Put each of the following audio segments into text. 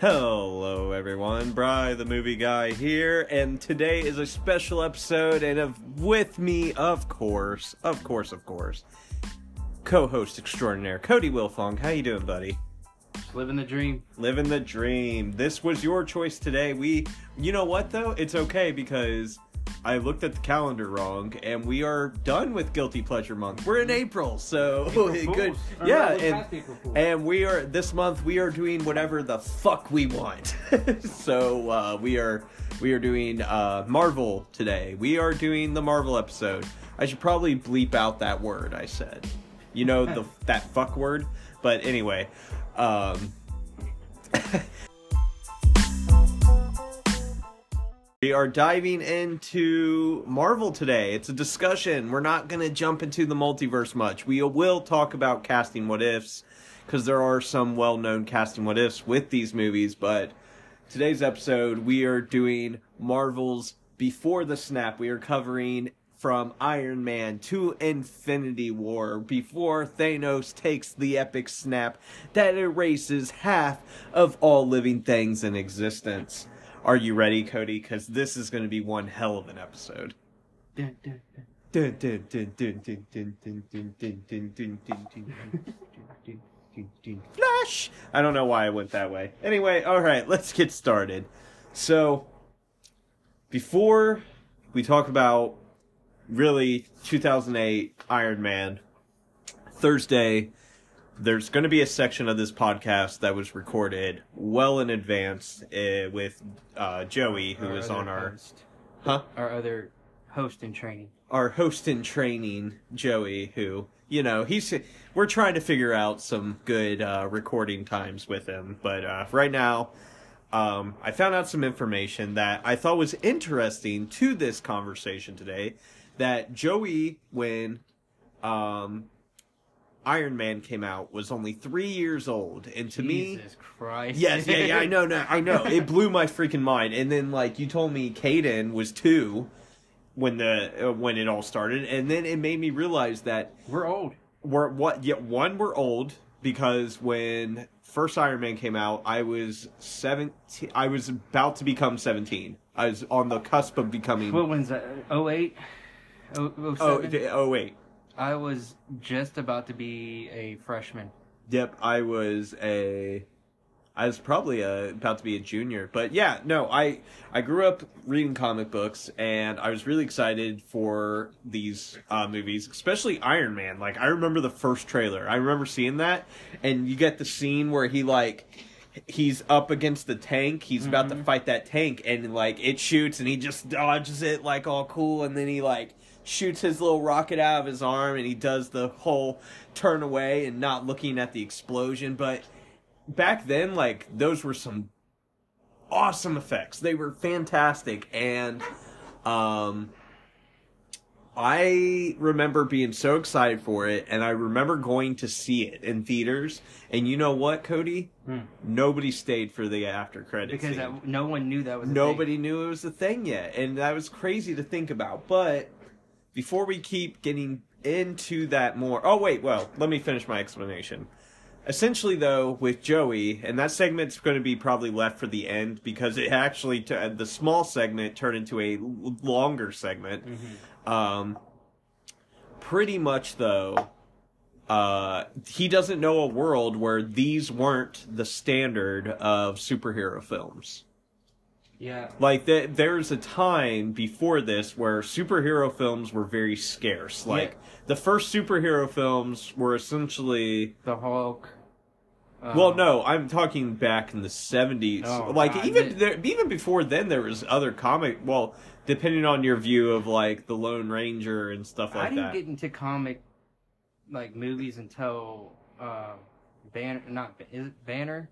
Hello, everyone. Bry, the movie guy here, and today is a special episode. And of with me, of course, of course, of course, co-host extraordinaire Cody Wilfong. How you doing, buddy? Just living the dream. Living the dream. This was your choice today. We, you know what though? It's okay because I looked at the calendar wrong, and we are done with Guilty Pleasure Month. We're in April, so April good. Yeah, and past April Fools. and we are this month we are doing whatever the fuck we want. so uh, we are we are doing uh, Marvel today. We are doing the Marvel episode. I should probably bleep out that word I said. You know the that fuck word. But anyway, um, we are diving into Marvel today. It's a discussion. We're not going to jump into the multiverse much. We will talk about casting what ifs because there are some well known casting what ifs with these movies. But today's episode, we are doing Marvel's Before the Snap. We are covering from Iron Man to Infinity War before Thanos takes the epic snap that erases half of all living things in existence. Are you ready, Cody? Because this is going to be one hell of an episode. Flash! I don't know why I went that way. Anyway, alright, let's get started. So, before we talk about really 2008 Iron Man, Thursday, there's going to be a section of this podcast that was recorded well in advance uh, with uh, Joey, who Our is on our. host. Huh? Our other host in training. our host in training, Joey, who you know he's we're trying to figure out some good uh, recording times with him, but uh, right now. Um, I found out some information that I thought was interesting to this conversation today. That Joey, when um, Iron Man came out, was only three years old, and to me, Jesus Christ. Yes, yeah, yeah, I know, no, I know. It blew my freaking mind. And then like you told me Caden was 2 when the uh, when it all started, and then it made me realize that We're old. we're what yeah, one we're old because when first Iron Man came out, I was 17 I was about to become 17. I was on the cusp of becoming What when's that? 08? Oh, Oh, 07? oh wait. I was just about to be a freshman. Yep, I was a I was probably a, about to be a junior, but yeah, no, I I grew up reading comic books, and I was really excited for these uh, movies, especially Iron Man. Like I remember the first trailer, I remember seeing that, and you get the scene where he like he's up against the tank, he's about to fight that tank, and like it shoots, and he just dodges it like all cool, and then he like shoots his little rocket out of his arm, and he does the whole turn away and not looking at the explosion, but back then like those were some awesome effects they were fantastic and um I remember being so excited for it, and I remember going to see it in theaters. And you know what, Cody? Hmm. Nobody stayed for the after credits. Because that, no one knew that was a Nobody knew it was a thing yet, and that was crazy to think about. But before we keep getting into that more, oh wait, well, let me finish my explanation. Essentially, though, with Joey, and that segment's going to be probably left for the end because it actually t- the small segment turned into a l- longer segment. Um, pretty much though, uh, he doesn't know a world where these weren't the standard of superhero films. Yeah. Like th- there's a time before this where superhero films were very scarce. Like Yeah. the first superhero films were essentially The Hulk. uh, well, no, I'm talking back in the '70s. Oh, like God, even there, even before then, there was other comic. Well, depending on your view of like the Lone Ranger and stuff like that. I didn't that. get into comic like movies until uh, Banner. Not is it Banner?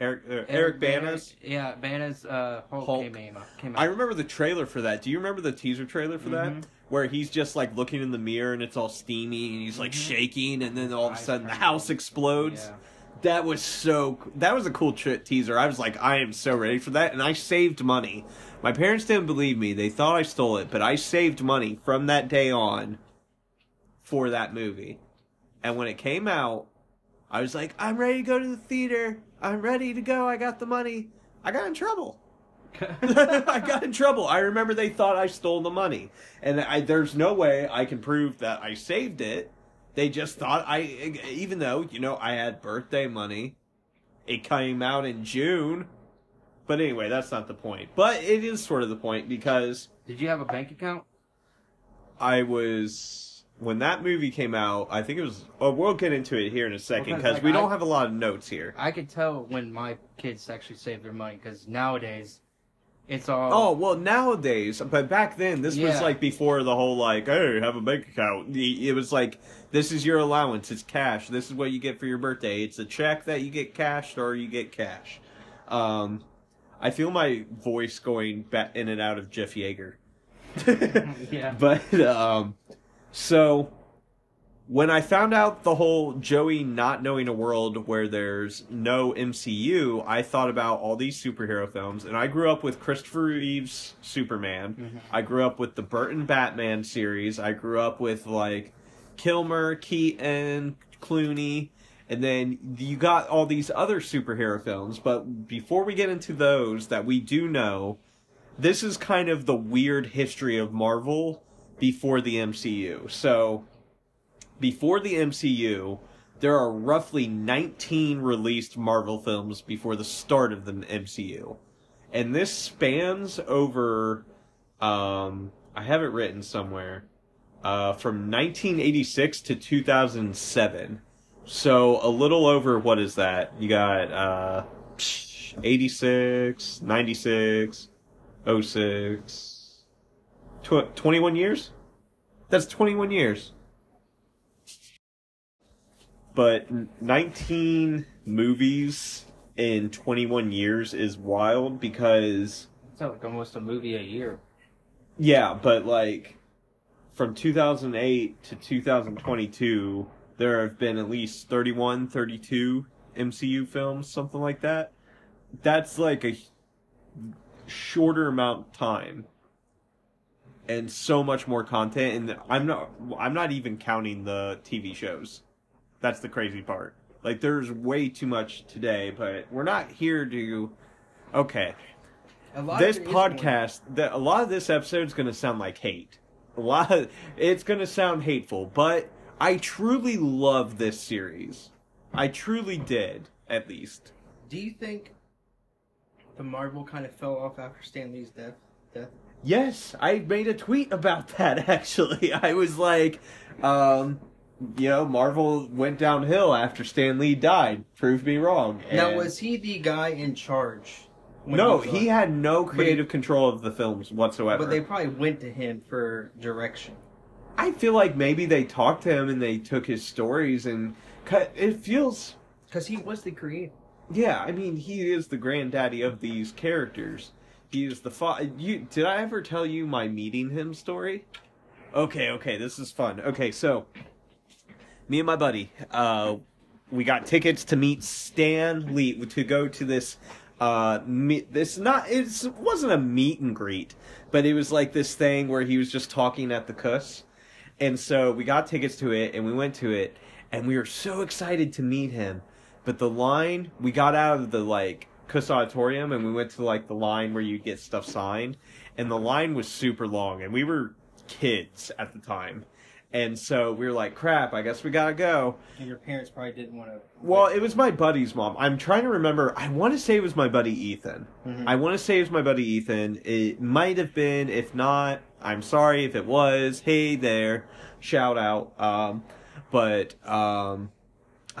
Eric uh, Eric Banner- Bana's. Yeah, Bana's uh, Hulk, Hulk. Came, out, came out. I remember the trailer for that. Do you remember the teaser trailer for Mhm. that? Where he's just like looking in the mirror and it's all steamy and he's like Mhm. shaking and then all of a sudden the house explodes. Yeah. That was so. That was a cool tri- teaser. I was like, I am so ready for that, and I saved money. My parents didn't believe me; they thought I stole it, but I saved money from that day on for that movie. And when it came out, I was like, I'm ready to go to the theater. I'm ready to go. I got the money. I got in trouble. I got in trouble. I remember they thought I stole the money, and I, there's no way I can prove that I saved it. They just thought I, even though you know I had birthday money, it came out in June. But anyway, that's not the point. But it is sort of the point because Did you have a bank account? I was when that movie came out. I think it was. Oh, we'll get into it here in a second Because, like, we don't have a lot of notes here. I could tell when my kids actually save their money because nowadays, it's all. Oh well, nowadays, but back then, this was like before the whole like, hey, have a bank account. It was like, this is your allowance. It's cash. This is what you get for your birthday. It's a check that you get cashed or you get cash. Um, I feel my voice going back in and out of Jeff Yeager. Yeah. But um, so when I found out the whole Joey not knowing a world where there's no MCU, I thought about all these superhero films, and I grew up with Christopher Reeve's Superman. Mhm. I grew up with the Burton Batman series. I grew up with like Kilmer, Keaton, Clooney. And then you got all these other superhero films, but before we get into those that we do know, this is kind of the weird history of Marvel before the MCU. So, before the MCU, there are roughly 19 released Marvel films before the start of the MCU. And this spans over, um, I have it written somewhere, uh, from 1986 to 2007. So, a little over, what is that? You got, uh, 86, 96, 06, tw- 21 years? That's 21 years. But 19 movies in 21 years is wild because, It's like almost a movie a year. yeah, but like from 2008 to 2022, there have been at least 31, 32 MCU films, something like that. That's like a shorter amount of time and so much more content and i'm not i'm not even counting the tv shows. That's the crazy part. Like there's way too much today but we're not here to okay. A lot this of it is more- podcast that a lot of this episode is going to sound like hate. A lot of, it's going to sound hateful but i truly love this series. I truly did at least. Do you think the Marvel kind of fell off after Stan Lee's death? Death. Yes, I made a tweet about that actually. I was like, um, you know, Marvel went downhill after Stan Lee died. Prove me wrong. Now, was he the guy in charge? no, he alive? had no he- creative control of the films whatsoever. But they probably went to him for direction. I feel like maybe they talked to him and they took his stories and cut. It feels, Because he was the creator. yeah. I mean, he is the granddaddy of these characters. He is the fa- You did I ever tell you my meeting him story? Okay, okay, this is fun. Okay, so me and my buddy, uh, we got tickets to meet Stan Lee to go to this. Uh, meet, this not it wasn't a meet and greet, but it was like this thing where he was just talking at the cuss, and so we got tickets to it and we went to it, and we were so excited to meet him, but the line we got out of the like Kuss auditorium and we went to like the line where you get stuff signed, and the line was super long, and we were kids at the time. And so we were like, crap, I guess we gotta go. And your parents probably didn't want to. Well, it was my buddy's mom. I'm trying to remember. I want to say it was my buddy Ethan. Mhm. I want to say it was my buddy Ethan. It might have been. If not, I'm sorry. If it was, hey there, shout out. Um, but um,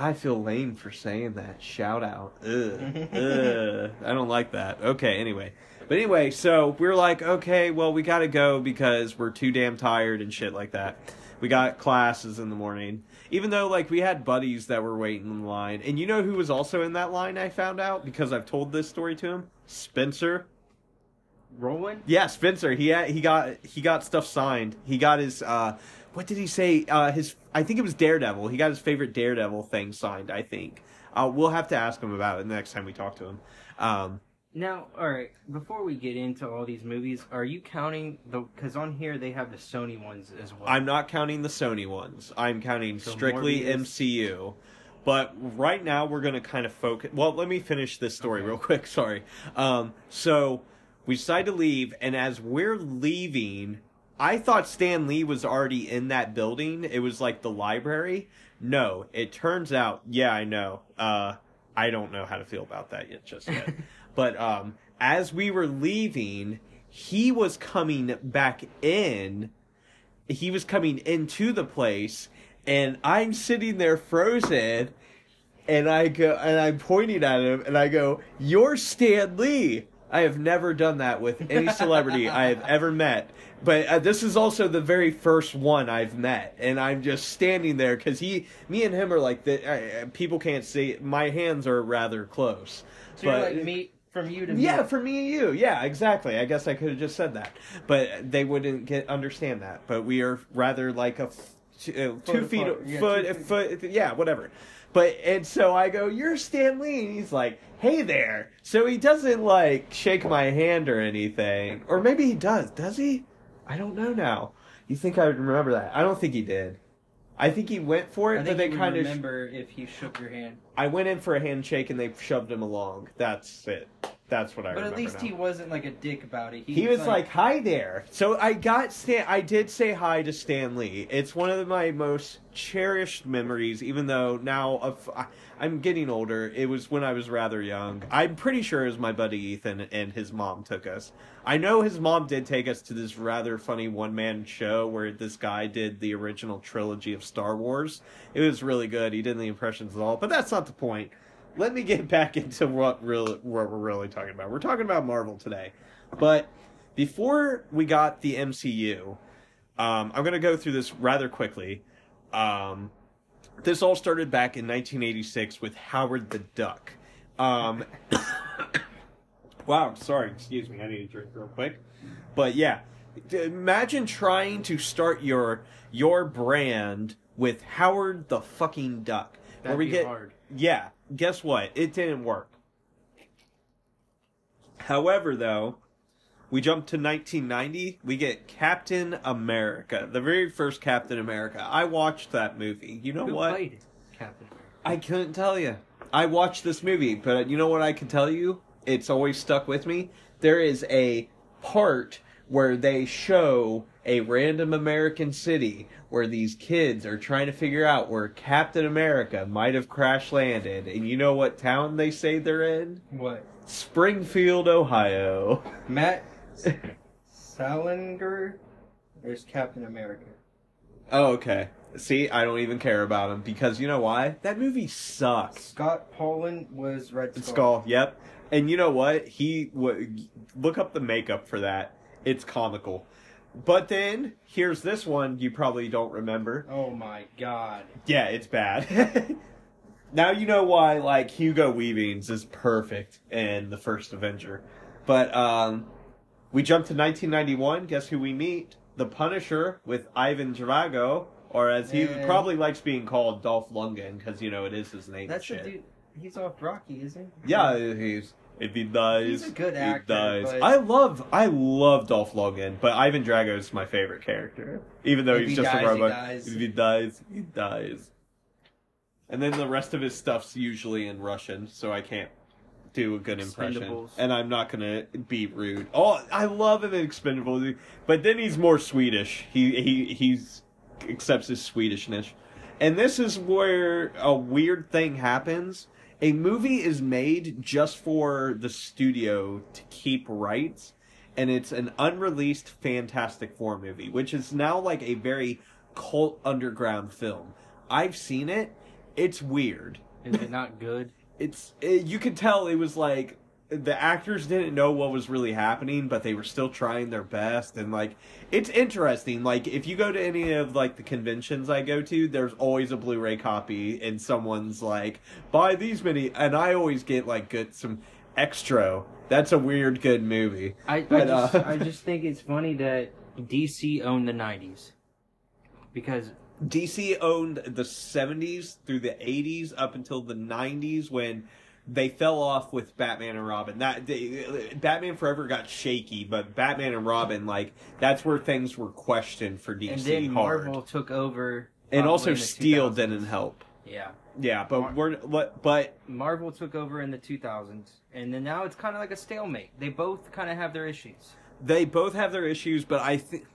I feel lame for saying that. Shout out. Ugh. Ugh. I don't like that. Okay. Anyway. But anyway, so we are like, okay, well, we gotta go because we're too damn tired and shit like that. We got classes in the morning. Even though, like, we had buddies that were waiting in line. And you know who was also in that line, I found out? Because I've told this story to him? Spencer. Rolling? Yeah, Spencer. He had, he got he got stuff signed. He got his uh what did he say? Uh his I think it was Daredevil. He got his favorite Daredevil thing signed, I think. Uh we'll have to ask him about it the next time we talk to him. Um Now, all right. Before we get into all these movies, are you counting the? Because on here they have the Sony ones as well. I'm not counting the Sony ones. I'm counting So strictly Morbius. MCU. But right now we're going to kind of focus. Well, let me finish this story Okay. real quick. Sorry. Um, so we decide to leave, and as we're leaving, I thought Stan Lee was already in that building. It was like the library. No, it turns out, yeah, I know. Uh, I don't know how to feel about that yet, just yet. but um, as we were leaving, he was coming back in. He was coming into the place, and I'm sitting there frozen. And I go, and I'm pointing at him, and I go, "You're Stan Lee." I have never done that with any celebrity I have ever met. But uh, this is also the very first one I've met, and I'm just standing there because he, me, and him are like the uh, people can't see. My hands are rather close. So you're but- like me from you to me. yeah, for me and you. Yeah, exactly. I guess I could have just said that, but they wouldn't get understand that. But we are rather like a f- two, uh, two feet, apart. Yeah, foot, two feet. foot, yeah, whatever. But and so I go, "You're Stan Lee," and he's like, "Hey there." So he doesn't like shake my hand or anything, or maybe he does. Does he? I don't know now. You think I would remember that? I don't think he did. I think he went for it, I but they kind of. remember if he shook your hand. I went in for a handshake and they shoved him along. That's it. That's what I remember. But at least now. he wasn't like a dick about it. He, He was like, "Hi there." So I got Stan. I did say hi to Stan Lee. It's one of my most cherished memories. Even though now of I'm getting older, it was when I was rather young. I'm pretty sure it was my buddy Ethan and his mom took us. I know his mom did take us to this rather funny one man show where this guy did the original trilogy of Star Wars. It was really good. He did the impressions and all, but that's not the point. Let me get back into what really what we're really talking about. We're talking about Marvel today. But before we got the MCU, um, I'm going to go through this rather quickly. Um, this all started back in 1986 with Howard the Duck. Um, wow, sorry, excuse me, I need a drink real quick. But yeah, imagine trying to start your your brand with Howard the fucking Duck, That'd we be get hard. yeah. Guess what? It didn't work. However, though, we jump to 1990. We get Captain America, the very first Captain America. I watched that movie. You know Who what? played Captain? I couldn't tell you. I watched this movie, but you know what I can tell you? It's always stuck with me. There is a part where they show a random American city where these kids are trying to figure out where Captain America might have crash landed. And you know what town they say they're in? what? Springfield, Ohio. Matt Salinger. There's Captain America. Oh, okay. See, I don't even care about him because you know why? That movie sucks. Scott Paulin was Red Skull. Skull. Yep. And you know what? He w- look up the makeup for that. It's comical. But then here's this one you probably don't remember. Oh my god. Yeah, it's bad. now you know why like Hugo Weavings is perfect in the first Avenger. But um we jump to 1991. Guess who we meet? The Punisher with Ivan Drago, or as he Yeah. probably likes being called, Dolph Lundgren, because you know it is his name. That's the dude. He's off Rocky, isn't he? Yeah, he's if he dies, He's a good he dies. but- I love, I love Dolph Lundgren, but Ivan Drago is my favorite character, even though If he's he just dies, a he robot. dies. If he dies, he dies. And then the rest of his stuff's usually in Russian, so I can't do a good impression. And I'm not gonna be rude. Oh, I love him in Expendables, but then he's more Swedish. He he he's accepts his Swedishness. And this is where a weird thing happens. A movie is made just for the studio to keep rights, and it's an unreleased Fantastic Four movie, which is now like a very cult underground film. I've seen it. It's weird Is it not good? it's it, you could tell it was like the actors didn't know what was really happening but they were still trying their best. And like it's interesting. Like if you go to any of like the conventions i go to there's always a blu-ray copy and someone's like buy these many and i always get like good some extra. That's a weird good movie. I, I just uh, I just think it's funny that DC owned the '90s because DC owned the 70s through the 80s up until the 90s when they fell off with Batman and Robin. That they, Batman Forever got shaky, but Batman and Robin like that's where things were questioned for DC and then hard. Marvel took over, and also Steel 2000s. didn't help. Yeah. Yeah, but Mar- we're but, but Marvel took over in the 2000s, and then now it's kind of like a stalemate. They both kind of have their issues. they both have their issues. But I think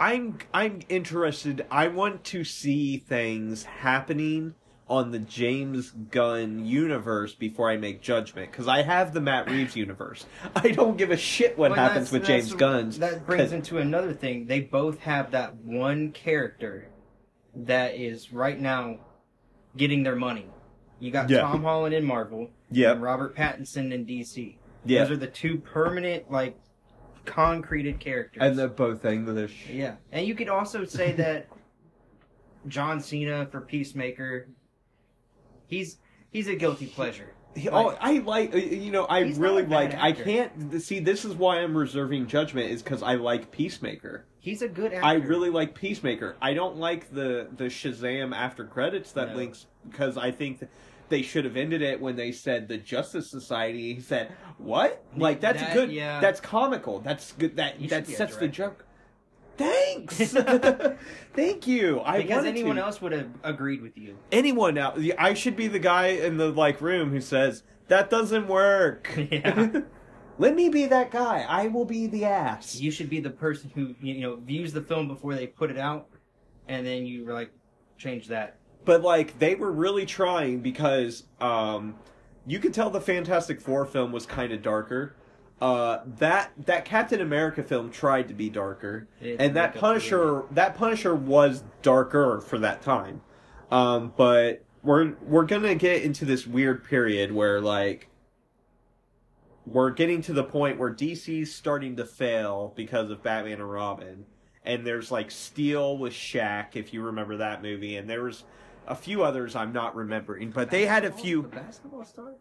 I'm I'm interested. I want to see things happening on the James Gunn universe before I make judgment because I have the Matt Reeves universe. I don't give a shit what Well, happens with James Gunn's. That brings into another thing. They both have that one character that is right now getting their money. You got Yeah. Tom Holland in Marvel, yeah, and Robert Pattinson in DC. Yeah. Those are the two permanent, like, concreted characters. and they're both English. yeah, and you could also say that John Cena for Peacemaker, he's he's a guilty pleasure. He- Like- oh, I like uh, you know I really like. I can't see. This is why I'm reserving judgment is because I like Peacemaker. He's a good actor. I really like Peacemaker. I don't like the the Shazam after credits that No. links because I think that they should have ended it when they said the Justice Society. Said, "What? Like that's That- good. yeah. That's comical. That's good. That You that should be a sets the joke." Thanks, thank you. I because wanted anyone to. else would have agreed with you. anyone now. I should be the guy in the like room who says that doesn't work. Yeah. Let me be that guy. I will be the ass. You should be the person who you know views the film before they put it out, and then you were like change that. but like they were really trying because um you could tell the Fantastic Four film was kind of darker. Uh, that that Captain America film tried to be darker, It and that Punisher that Punisher was darker for that time. Um, but we're we're gonna get into this weird period where like we're getting to the point where DC's starting to fail because of Batman and Robin, and there's like Steel with Shaq, if you remember that movie, and there was a few others I'm not remembering, but they had a The few. basketball star.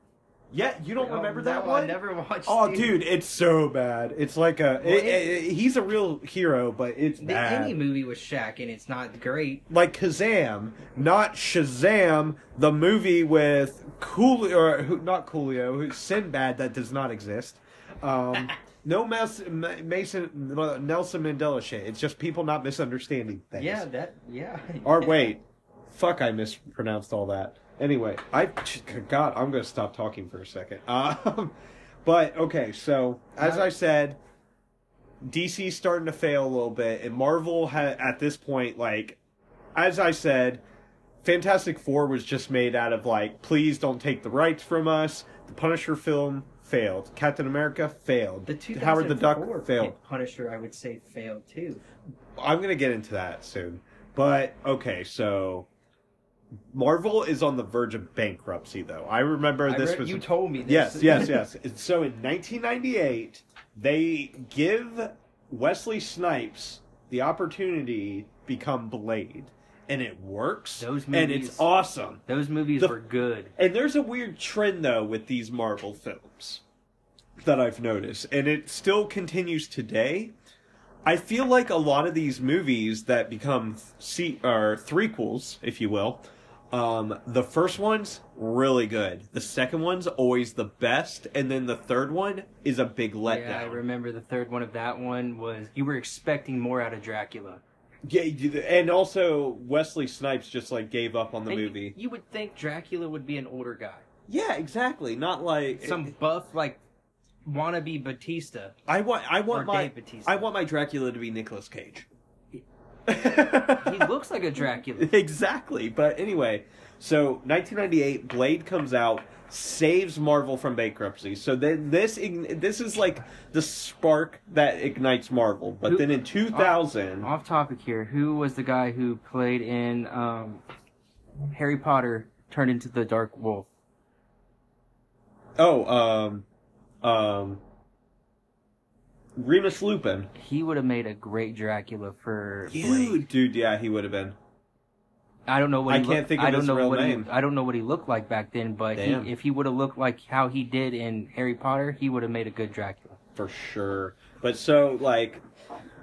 Yeah, you don't Oh, remember no, that I one? never watched. Oh, it. dude, it's so bad. It's like a. Well, it- it- it- he's a real hero, but it's The, bad. any movie with Shaq and it's not great. like Kazam, not Shazam, the movie with Coolio, or who, not Coolio, Sinbad that does not exist. Um, no Mas- Ma- Mason Nelson Mandela shit. It's just people not misunderstanding things. Yeah, that. Yeah. Or wait, fuck, I mispronounced all that. Anyway, I God, I'm gonna stop talking for a second. Um, but okay, so as I said, DC's starting to fail a little bit, and Marvel ha- at this point, like, as I said, Fantastic Four was just made out of like, please don't take the rights from us. The Punisher film failed. Captain America failed. The Howard the 2004 Duck failed. Punisher, I would say, failed too. I'm gonna get into that soon. But okay, so Marvel is on the verge of bankruptcy, though. I remember I this read- was you told me this. yes, yes, yes. So in 1998, they give Wesley Snipes the opportunity to become Blade, and it works. Those movies, and it's awesome. Those movies The- were good. And there's a weird trend though with these Marvel films that I've noticed, and it still continues today. I feel like a lot of these movies that become se- or threequels, if you will, um, the first one's really good. The second one's always the best, and then the third one is a big letdown. Yeah, I remember the third one of that one was you were expecting more out of Dracula. Yeah, and also Wesley Snipes just like gave up on the And movie. You, would think Dracula would be an older guy, Yeah, exactly. Not like some buff like wannabe Batista. I want I want my I want my Dracula to be Nicolas Cage. He looks like a Dracula. exactly. But anyway, so 1998 Blade comes out saves Marvel from bankruptcy. So then this this is like the spark that ignites Marvel. But Who- then in 2000 Off topic here. Who was the guy who played in um, Harry Potter turned into the Dark Wolf? oh um um Remus Lupin. He would have made a great Dracula for Dude, dude, yeah, he would have been. I don't know what I he can't looked, think of I don't his know real what name. He, I don't know what he looked like back then, but he, Damn. if he would have looked like how he did in Harry Potter, he would have made a good Dracula. for sure. But so like,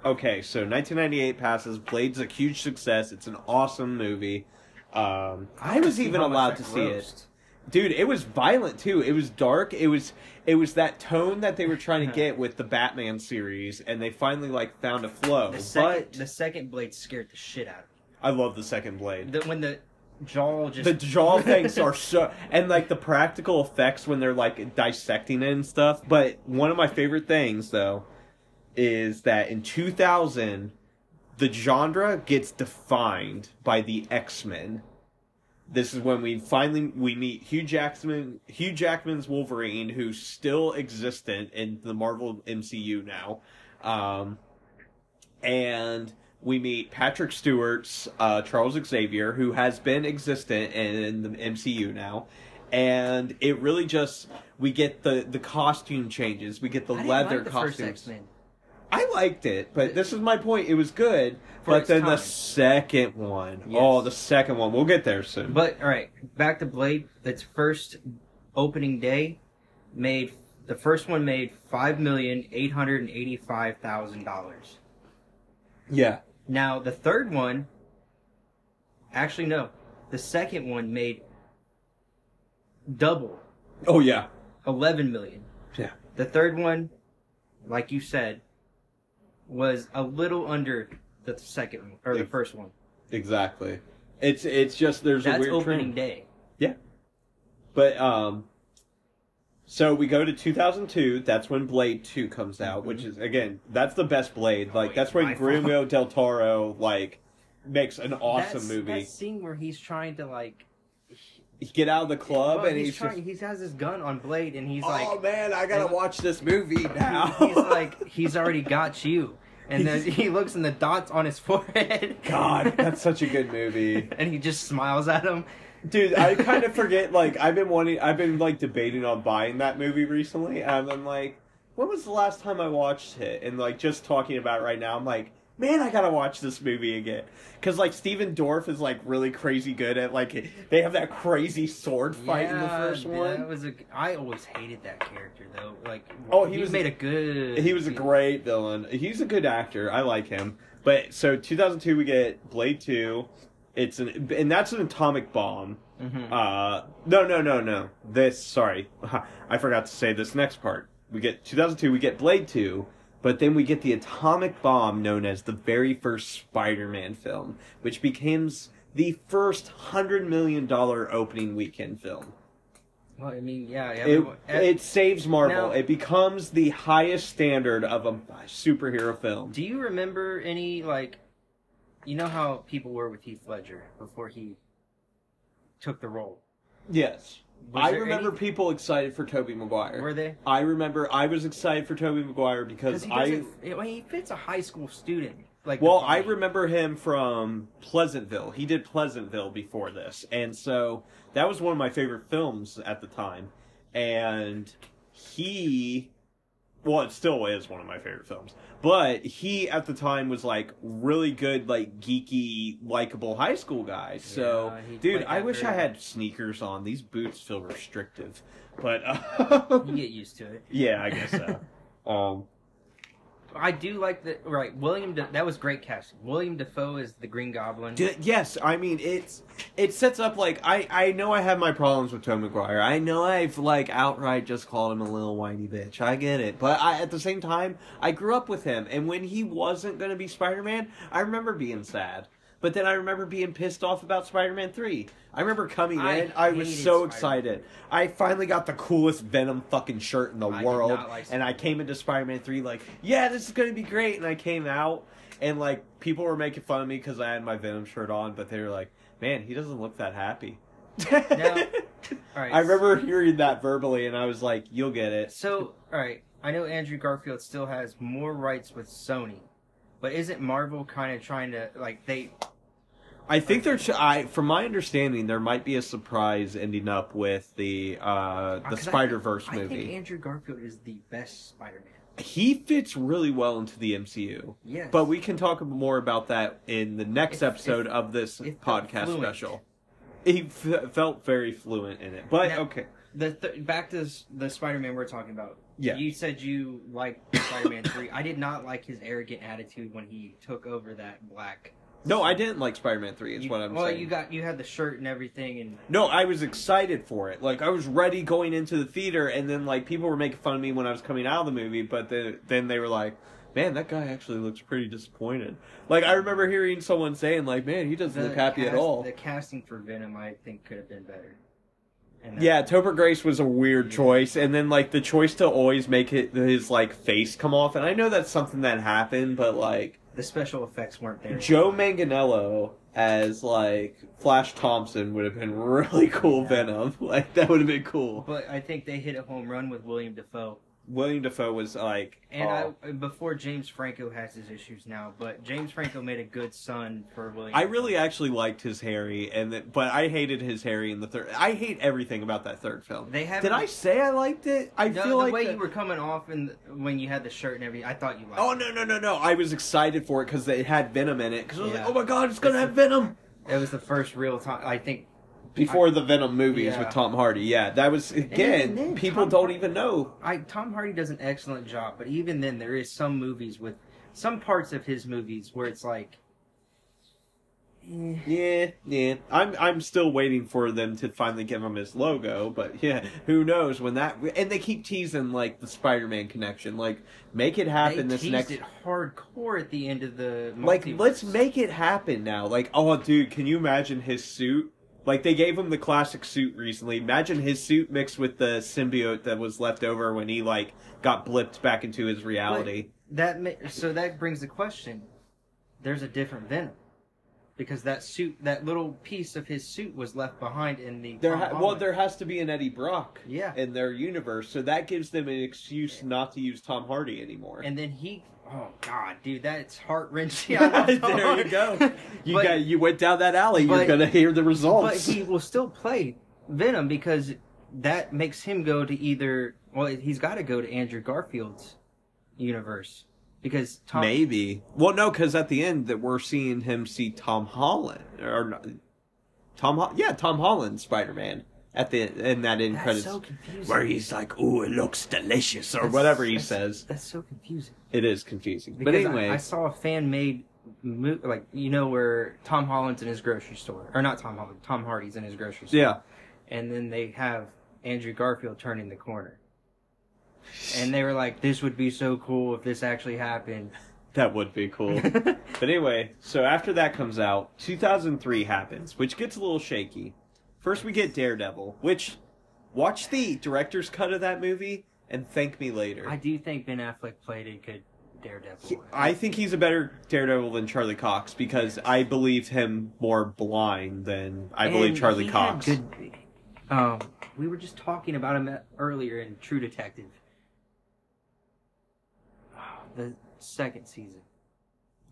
okay, so 1998 passes. Blade's a huge success. It's an awesome movie. Um, I was even allowed to see it. Dude. It was violent too. It was dark. It was it was that tone that they were trying to get with the Batman series, and they finally like found a flow. The second, But the second Blade scared the shit out of me. I love the second Blade. The, when the jaw just the jaw things are so and like the practical effects when they're like dissecting it and stuff but one of my favorite things though is that in 2000 the genre gets defined by the x-men this is when we finally we meet hugh jackman hugh jackman's wolverine who's still existent in the marvel mcu now. Um, and we meet Patrick Stewart's uh, Charles Xavier, who has been existent in the MCU now, and it really just we get the the costume changes, we get the leather like the costumes. I liked it, but this is my point. It was good, For but then the second one, Yes. oh, the second one, we'll get there soon. But all right, back to Blade. Its first opening day made the first one made five million eight hundred and eighty-five thousand dollars. yeah, Now the third one, actually no, the second one made double oh yeah, eleven million. Yeah. The third one, like you said, was a little under the second one or the Yeah. first one. exactly. It's it's just there's a That's weird opening trend. day. Yeah. But um so we go to 2002, that's when Blade 2 comes out, which is again, that's the best Blade. Like Oh, that's it's when by. Guillermo del Toro like makes an awesome That's- movie. That scene where he's trying to like He get out of the club Well, and he's, he's, trying. just He has his gun on Blade, and he's Oh like, "Oh man, I got to watch this movie now. he's like, he's already got you. And then he looks in the dots on his forehead. God, that's such a good movie. and he just smiles at him. Dude, I kind of forget. Like, I've been wanting, I've been like debating on buying that movie recently, and I'm like, when was the last time I watched it? And like, just talking about it right now, I'm like, man, I gotta watch this movie again. Because like, Stephen Dorff is like really crazy good at like, they have that crazy sword fight in the Yeah, first That one. was a. I always hated that character though. Like, Oh, he he was- made a good. He was a great villain. He's a good actor. I like him. But so 2002, we get Blade 2. It's an, and that's an atomic bomb. Mhm. Uh, no, no, no, no. This, sorry, I forgot to say this next part. We get 2002. We get Blade 2, but then we get the atomic bomb known as the very first Spider-Man film, which becomes the first hundred million dollar opening weekend film. Well, I mean, yeah. It, everyone- eh, it saves Marvel. Now- it becomes the highest standard of a superhero film. Do you remember any like, you know how people were with Heath Ledger before he took the role? Yes. I remember any- people excited for Tobey Maguire. Were they? I remember I was excited for Tobey Maguire because he I doesn't. He fits a high school student. Like, well, I remember him from Pleasantville. He did Pleasantville before this, and so that was one of my favorite films at the time. And he, well, it still is one of my favorite films. But he at the time was like really good, like geeky, likable high school guy. So, Yeah, dude, I wish I had sneakers on. These boots feel restrictive, but uh, You get used to it. yeah, I guess so. um, I do like the right William. De, that was great casting. William Dafoe is the Green Goblin. D- yes, I mean it's it sets up like I I know I have my problems with Tom McGuire. I know I've like outright just called him a little whiny bitch. I get it, but I at the same time I grew up with him, and when he wasn't going to be Spider Man, I remember being sad. But then I remember being pissed off about Spider Man Three. I remember coming I in, I was so Spider-Man. excited. I finally got the coolest Venom fucking shirt in the I world, like and I came into Spider Man Three like, yeah, this is going to be great. And I came out, and like people were making fun of me because I had my Venom shirt on, but they were like, "Man, he doesn't look that happy." Now- All right. I remember hearing that verbally, and I was like, "You'll get it." So, all right. I know Andrew Garfield still has more rights with Sony, but isn't Marvel kind of trying to like they? I think there, sh- I, from my understanding, there might be a surprise ending up with the uh, the Spider Verse I think movie. Andrew Garfield is the best Spider-Man. He fits really well into the MCU. Yes. But we can talk more about that in the next If- episode if- of this if podcast fluent. special. He f- felt very fluent in it, but Now- okay. the th- back to s- the Spider-Man we're talking about. Yeah. You said you liked Spider-Man three. I did not like his arrogant attitude when he took over that black. No, I didn't like Spider-Man Three. Is You- what I'm well, saying. Well, you got you had the shirt and everything, and No, I was excited for it. Like I was ready going into the theater, and then like people were making fun of me when I was coming out of the movie. But then then they were like, man, that guy actually looks pretty disappointed. Like I remember hearing someone saying, like, man, he doesn't The look happy at all. The casting for Venom, I think, could have been better. Yeah, Topher Grace was a weird Yeah. choice, and then like the choice to always make it his like face come off, and I know that's something that happened, but like the special effects weren't there. Joe Manganiello as like Flash Thompson would have been really cool. Yeah. Venom, like that would have been cool. But I think they hit a home run with William Dafoe. William Dafoe was like, And oh. I before James Franco has his issues now, but James Franco made a good son for William. I really actually liked his Harry, and th- but I hated his Harry in the third. I hate everything about that third film. They have Did I say I liked it? I no, feel the like the way the- you were coming off and when you had the shirt and everything. I thought you liked. Oh it. no no no no! I was excited for it because it had Venom in it. Because I was Yeah. like, oh my god, it's gonna have Venom. It was the first real time. I think Before the Venom movies Yeah. with Tom Hardy, yeah, that was again. then, people Tom don't even know. I Tom Hardy does an excellent job, but even then, there is some movies with some parts of his movies where it's like, eh, Yeah, yeah. I'm I'm still waiting for them to finally give him his logo, but yeah, who knows when that? And they keep teasing like the Spider-Man connection. Like, make it happen they this next. it hardcore at the end of the Like, let's make it happen now. Like, oh, dude, can you imagine his suit? Like, they gave him the classic suit recently. Imagine his suit mixed with the symbiote that was left over when he like got blipped back into his reality. that. Ma- so that brings the question: There's a different Venom because that suit, that little piece of his suit, was left behind in the. There, ha- well, there has to be an Eddie Brock Yeah. in their universe, so that gives them an excuse not to use Tom Hardy anymore. And then he, oh god, dude, that's heart wrenching. I love Tom there you go. You But- got you went down that alley. You're gonna hear the results. But he will still play Venom because that makes him go to either. Well, he's got to go to Andrew Garfield's universe because Tom. Maybe. Well, no, because at the end that we're seeing him see Tom Holland or not- Tom. Ho- yeah, Tom Holland Spider Man at the in that end That's credits so where he's like, "Oh, it looks delicious" or That's- whatever he says. That's so confusing. It is confusing. Because but anyway, I, I saw a fan made. Mo- like you know where Tom Holland's in his grocery store or not Tom Holland Tom Hardy's in his grocery store yeah, and then they have Andrew Garfield turning the corner and they were like this would be so cool if this actually happened that would be cool. But anyway, so after that comes out, 2003 happens, which gets a little shaky. First, we get Daredevil, which watch the director's cut of that movie and thank me later. I do think Ben Affleck played a good Daredevil. He- I think he's a better Daredevil than Charlie Cox because I believe him more blind than I believe Charlie Cox. Good, um, we were just talking about him earlier in True Detective. The second season.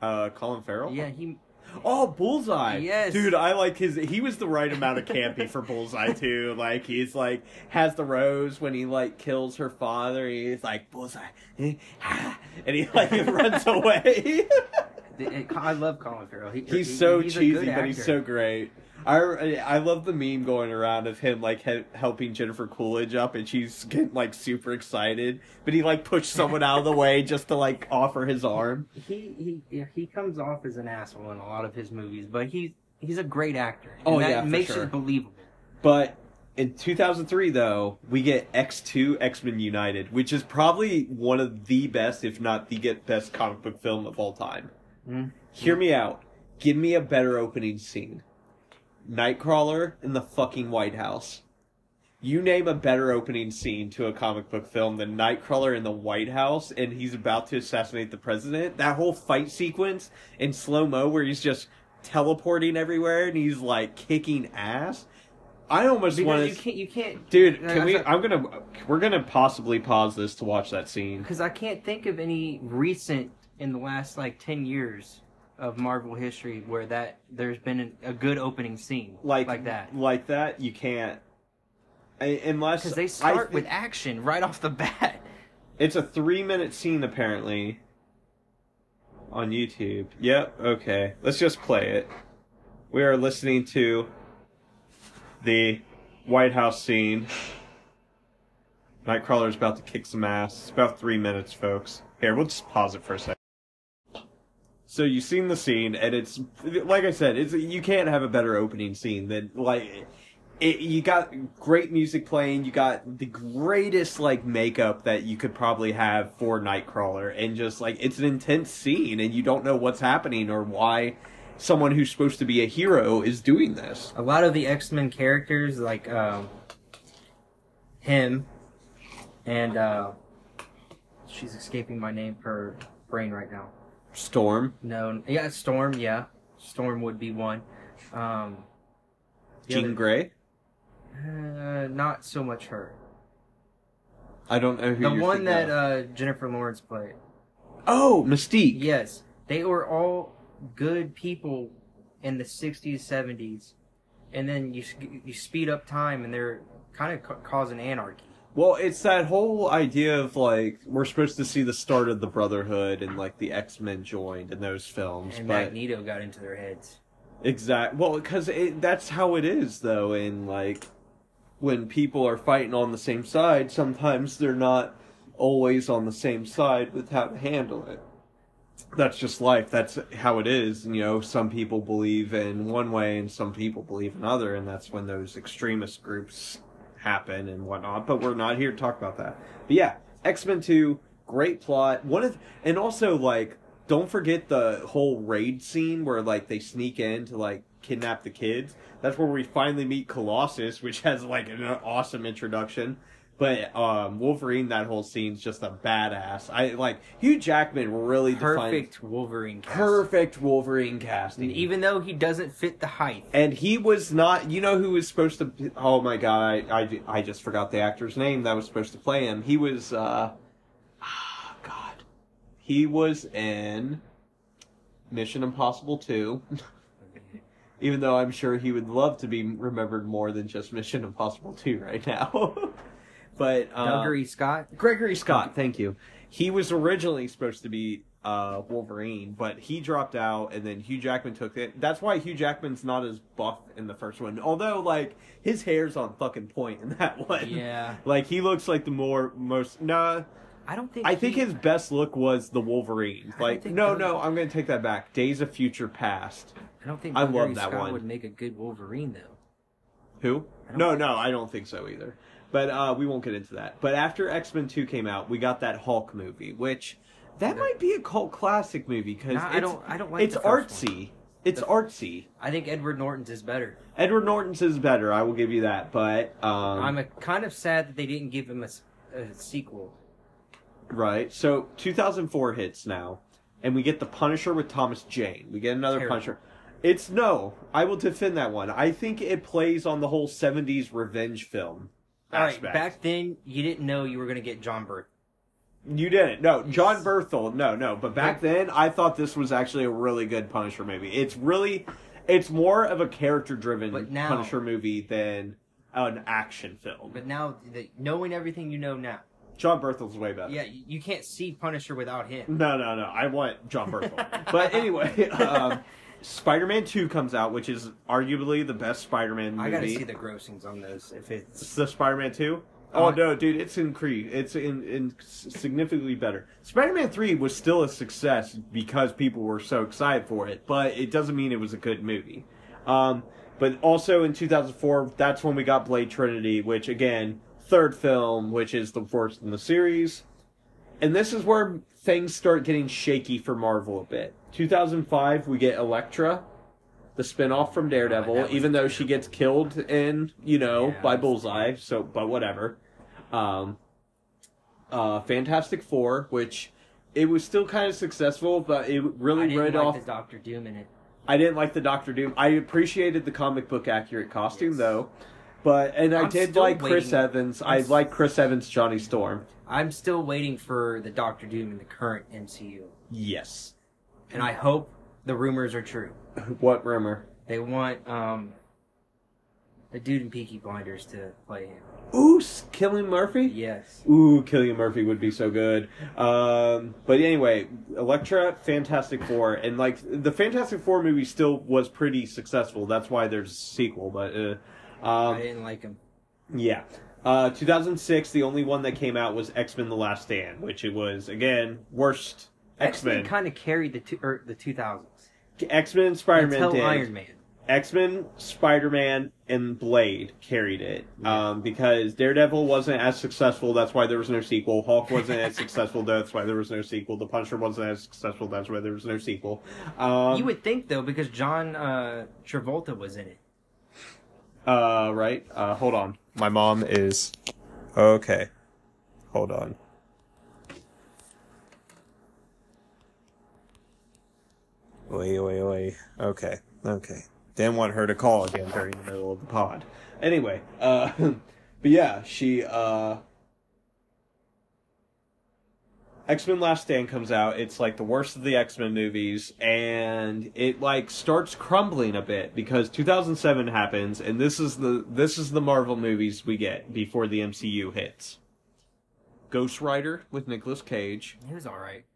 Uh, Colin Farrell. Yeah, he. Oh, Bullseye. Yes. Dude, I like his. He was the right amount of campy for Bullseye too. Like he's like has the rose when he like kills her father. He's like Bullseye, eh, ah," and he like runs away. I love Colin Farrell. He, he's he- so he's cheesy, but he's so great. I, I love the meme going around of him like he- helping Jennifer Coolidge up, and she's getting like super excited, but he like pushed someone out of the way just to like offer his arm. He he he comes off as an asshole in a lot of his movies, but he's he's a great actor. Oh, and that yeah, for makes sure. it believable. But in 2003, though, we get X2 X Men United, which is probably one of the best, if not the get best comic book film of all time. Mm. Hear me out. Give me a better opening scene. Nightcrawler in the fucking White House. You name a better opening scene to a comic book film than Nightcrawler in the White House and he's about to assassinate the president. That whole fight sequence in slow mo where he's just teleporting everywhere and he's like kicking ass. I almost want you to, can't you can't dude. Uh, Can we? I'm gonna. We're gonna possibly pause this to watch that scene. because I can't think of any recent in the last like ten years of Marvel history where that there's been an, a good opening scene Like like that. Like that. You can't. I- Unless Because they start with action right off the bat. It's a three minute scene apparently on YouTube. Yep, okay. Let's just play it. We are listening to the White House scene. Nightcrawler's about to kick some ass. It's about three minutes, folks. Here, we'll just pause it for a second. So you've seen the scene, and it's like I said, it's you can't have a better opening scene than like it, you got great music playing. You got the greatest like makeup that you could probably have for Nightcrawler, and just like it's an intense scene, and you don't know what's happening or why someone who's supposed to be a hero is doing this. A lot of the X Men characters, like um, him, and uh, she's escaping my name, her brain right now. Storm, No, yeah, Storm. Yeah, Storm would be one. Um, Jean other- Grey. Uh, not so much her. I don't know who The one that uh, Jennifer Lawrence played. oh Mystique. Yes, they were all good people in the '60s, '70s, and then you you speed up time, and they're kind of ca- causing anarchy. Well, it's that whole idea of like we're supposed to see the start of the Brotherhood and like the X Men joined in those films, And but Magneto got into their heads. exact well because that's how it is though. In like when people are fighting on the same side, sometimes they're not always on the same side with how to handle it. That's just life. That's how it is. You know, some people believe in one way and some people believe in other, and that's when those extremist groups happen and whatnot. But we're not here to talk about that. But yeah, X Men Two, great plot. One of and also like don't forget the whole raid scene where like they sneak in to like kidnap the kids. That's where we finally meet Colossus, which has like an awesome introduction. But um, Wolverine, that whole scene's just a badass. I like Hugh Jackman really defined Perfect Wolverine. Cast. perfect Wolverine casting. And even though he doesn't fit the height, And he was not. You know who was supposed to? Oh my god! I, I, I just forgot the actor's name that was supposed to play him. He was. uh ah, God, he was in Mission Impossible Two. Even though I'm sure he would love to be remembered more than just Mission Impossible Two right now. but uh, Dougray Scott. Gregory Scott, thank you. He was originally supposed to be uh, Wolverine, but he dropped out, and then Hugh Jackman took it. That's why Hugh Jackman's not as buff in the first one. Although, like, his hair's on fucking point in that one. Yeah, Like, he looks like the more, most, nah, I don't think. I think his best look was the Wolverine. Like, no, no, I'm gonna take that back. Days of Future Past. I don't think. I love Dougray that Scott one. Would make a good Wolverine though. Who? No, no, I don't think so either. But uh, we won't get into that. But after X Men Two came out, we got that Hulk movie, which that might be a cult classic movie because Nah, I don't. I don't like. it's artsy. one. It's The- artsy. I think Edward Norton's is better. Edward Norton's is better. I will give you that. But um, I'm a, kind of sad that they didn't give him a sequel. right. So 2004 hits now, and we get the Punisher with Thomas Jane. We get another Terrible. Punisher. It's no. I will defend that one. I think it plays on the whole 70s revenge film. All right, back then you didn't know you were going to get John Burt. You didn't. No, Jon Bernthal. No, no. But back then, I thought this was actually a really good Punisher movie. It's really, it's more of a character-driven now- Punisher movie than an action film. But now, that knowing everything you know now, Jon Bernthal's way better. yeah, you you can't see Punisher without him. No, no, no. I want Jon Bernthal. but anyway, um, Spider-Man Two comes out, which is arguably the best Spider-Man movie. I got to see the grossings on those. If it's the Spider-Man Two. Oh Uh, no, dude! It's incre It's in, in significantly better. Spider-Man Three was still a success because people were so excited for it, but it doesn't mean it was a good movie. Um, but also in 2004, that's when we got Blade Trinity, which again, third film, which is the worst in the series. And this is where things start getting shaky for Marvel a bit. 2005, we get Elektra, the spin-off from Daredevil, Oh, even though she gets killed in, you know, Yeah, by Bullseye, so but whatever. Um uh Fantastic 4, which it was still kind of successful, but it really read like off the Doctor Doom in it. I didn't like the Doctor Doom. I appreciated the comic book accurate costume Yes. though. But and I I'm did still like Chris Evans. I I'm s- like Chris Evans Johnny Storm. I'm still waiting for the Doctor Doom in the current MCU, Yes. And I hope the rumors are true. What rumor? They want um the dude in Peaky Blinders to play him. Ooh, Cillian Murphy? Yes. Ooh, Cillian Murphy would be so good. Um, but anyway, Elektra, Fantastic Four, and like the Fantastic Four movie still was pretty successful. That's why there's a sequel. But uh, I um, didn't like him. yeah, uh, 2006, the only one that came out was X Men: The Last Stand, which it was again worst X Men kind of carried the two, er, the 2000s X Men and Spider Man until did. Iron Man. X Men, Spider Man, and Blade carried it. Um, because Daredevil wasn't as successful, that's why there was no sequel. Hulk wasn't as successful, that's why there was no sequel. The Punisher wasn't as successful, that's why there was no sequel. Um, you would think though, because John uh, Travolta was in it. Uh, right. Uh, hold on. My mom is. Okay. Hold on. Wait, wait, wait. Okay, okay. Didn't want her to call again during the middle of the pod. Anyway, uh, but yeah, she, uh, X Men Last Stand comes out. It's like the worst of the X Men movies, and it like starts crumbling a bit because 2007 happens, and this is the this is the Marvel movies we get before the MCU hits. Ghost Rider with Nicolas Cage, He was all right.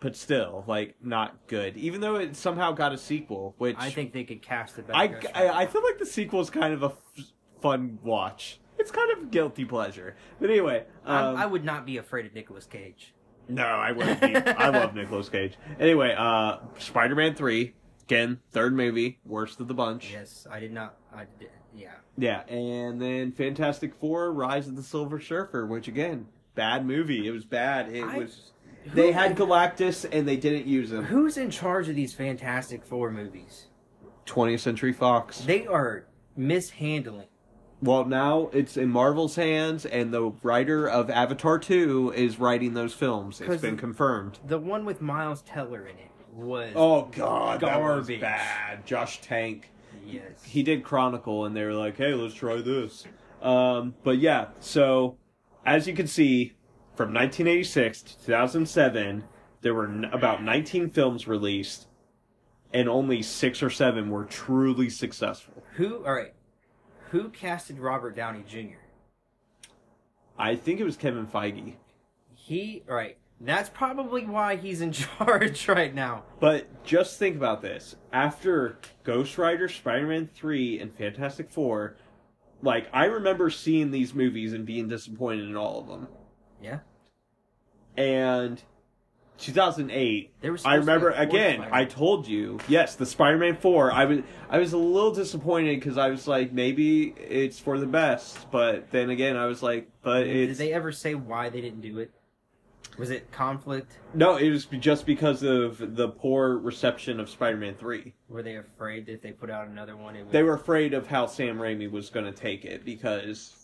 But still like not good. Even though it somehow got a sequel, which I think they could cast it better. I, I, I feel like the sequel is kind of a f- fun watch. It's kind of guilty pleasure, but anyway, um, I'm- I would not be afraid of Nicolas Cage. No, I wouldn't be. I love Nicolas Cage. Anyway, uh, Spider Man 3, again, third movie, worst of the bunch. Yes, I did not. I did, yeah. Yeah, and then Fantastic Four, Rise of the Silver Surfer, which again, bad movie. It was bad. It I- was. They had Galactus and they didn't use him. Who's in charge of these Fantastic Four movies? 20th Century Fox. They are mishandling. Well, now it's in Marvel's hands, and the writer of Avatar 2 is writing those films. It's been confirmed. The one with Miles Teller in it was Oh God, that was bad. Josh Trank. yes. he did Chronicle, and they were like, "Hey, let's try this." Um, but yeah, so as you can see, from 1986 to 2007, there were n- about 19 films released, and only six or seven were truly successful. Who? All right. Who casted Robert Downey Jr.? I think it was Kevin Feige, He. All right. That's probably why he's in charge right now. but just think about this: after Ghost Rider, Spider-Man 3, and Fantastic Four. Like I remember seeing these movies and being disappointed in all of them. Yeah. And 2008 There was I supposed to be remember again Spider-Man. I told you yes the Spider-Man 4 I was I was a little disappointed cuz I was like maybe it's for the best but then again I was like but Did they ever say why they didn't do it? Was it conflict? no it was just because of the poor reception of Spider-Man 3 Were they afraid that if they put out another one, it would? they were afraid of how Sam Raimi was going to take it because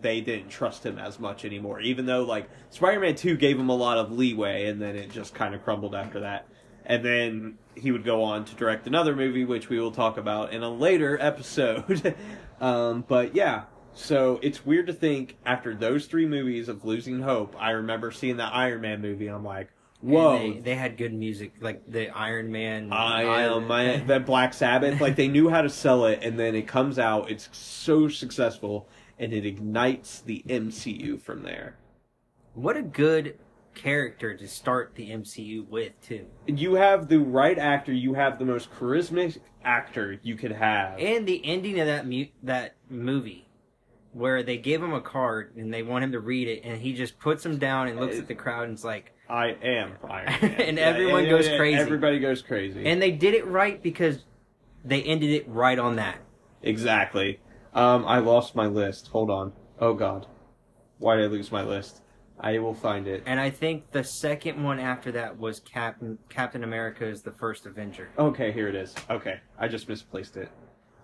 they didn't trust him as much anymore. Even though like Spider-Man 2 gave him a lot of leeway and then it just kind of crumbled after that. And then he would go on to direct another movie which we will talk about in a later episode. um, but yeah, so it's weird to think after those three movies of losing hope, I remember seeing the Iron Man movie and I'm like, "Whoa, They, they had good music, like the Iron Man. I am my that Black Sabbath. Like they knew how to sell it, and then it comes out. It's so successful, and it ignites the MCU from there. What a good character to start the MCU with, too. You have the right actor. You have the most charismatic actor you could have. And the ending of that mu- that movie, where they give him a card and they want him to read it, and he just puts him down and looks at the crowd and is like, I am Iron Man, And everyone goes crazy. Everybody goes crazy. and they did it right because they ended it right on that. exactly. Um, I lost my list. Hold on. Oh God, why did I lose my list? I will find it. And I think the second one after that was Captain Captain America is the first Avenger. Okay, here it is. Okay, I just misplaced it.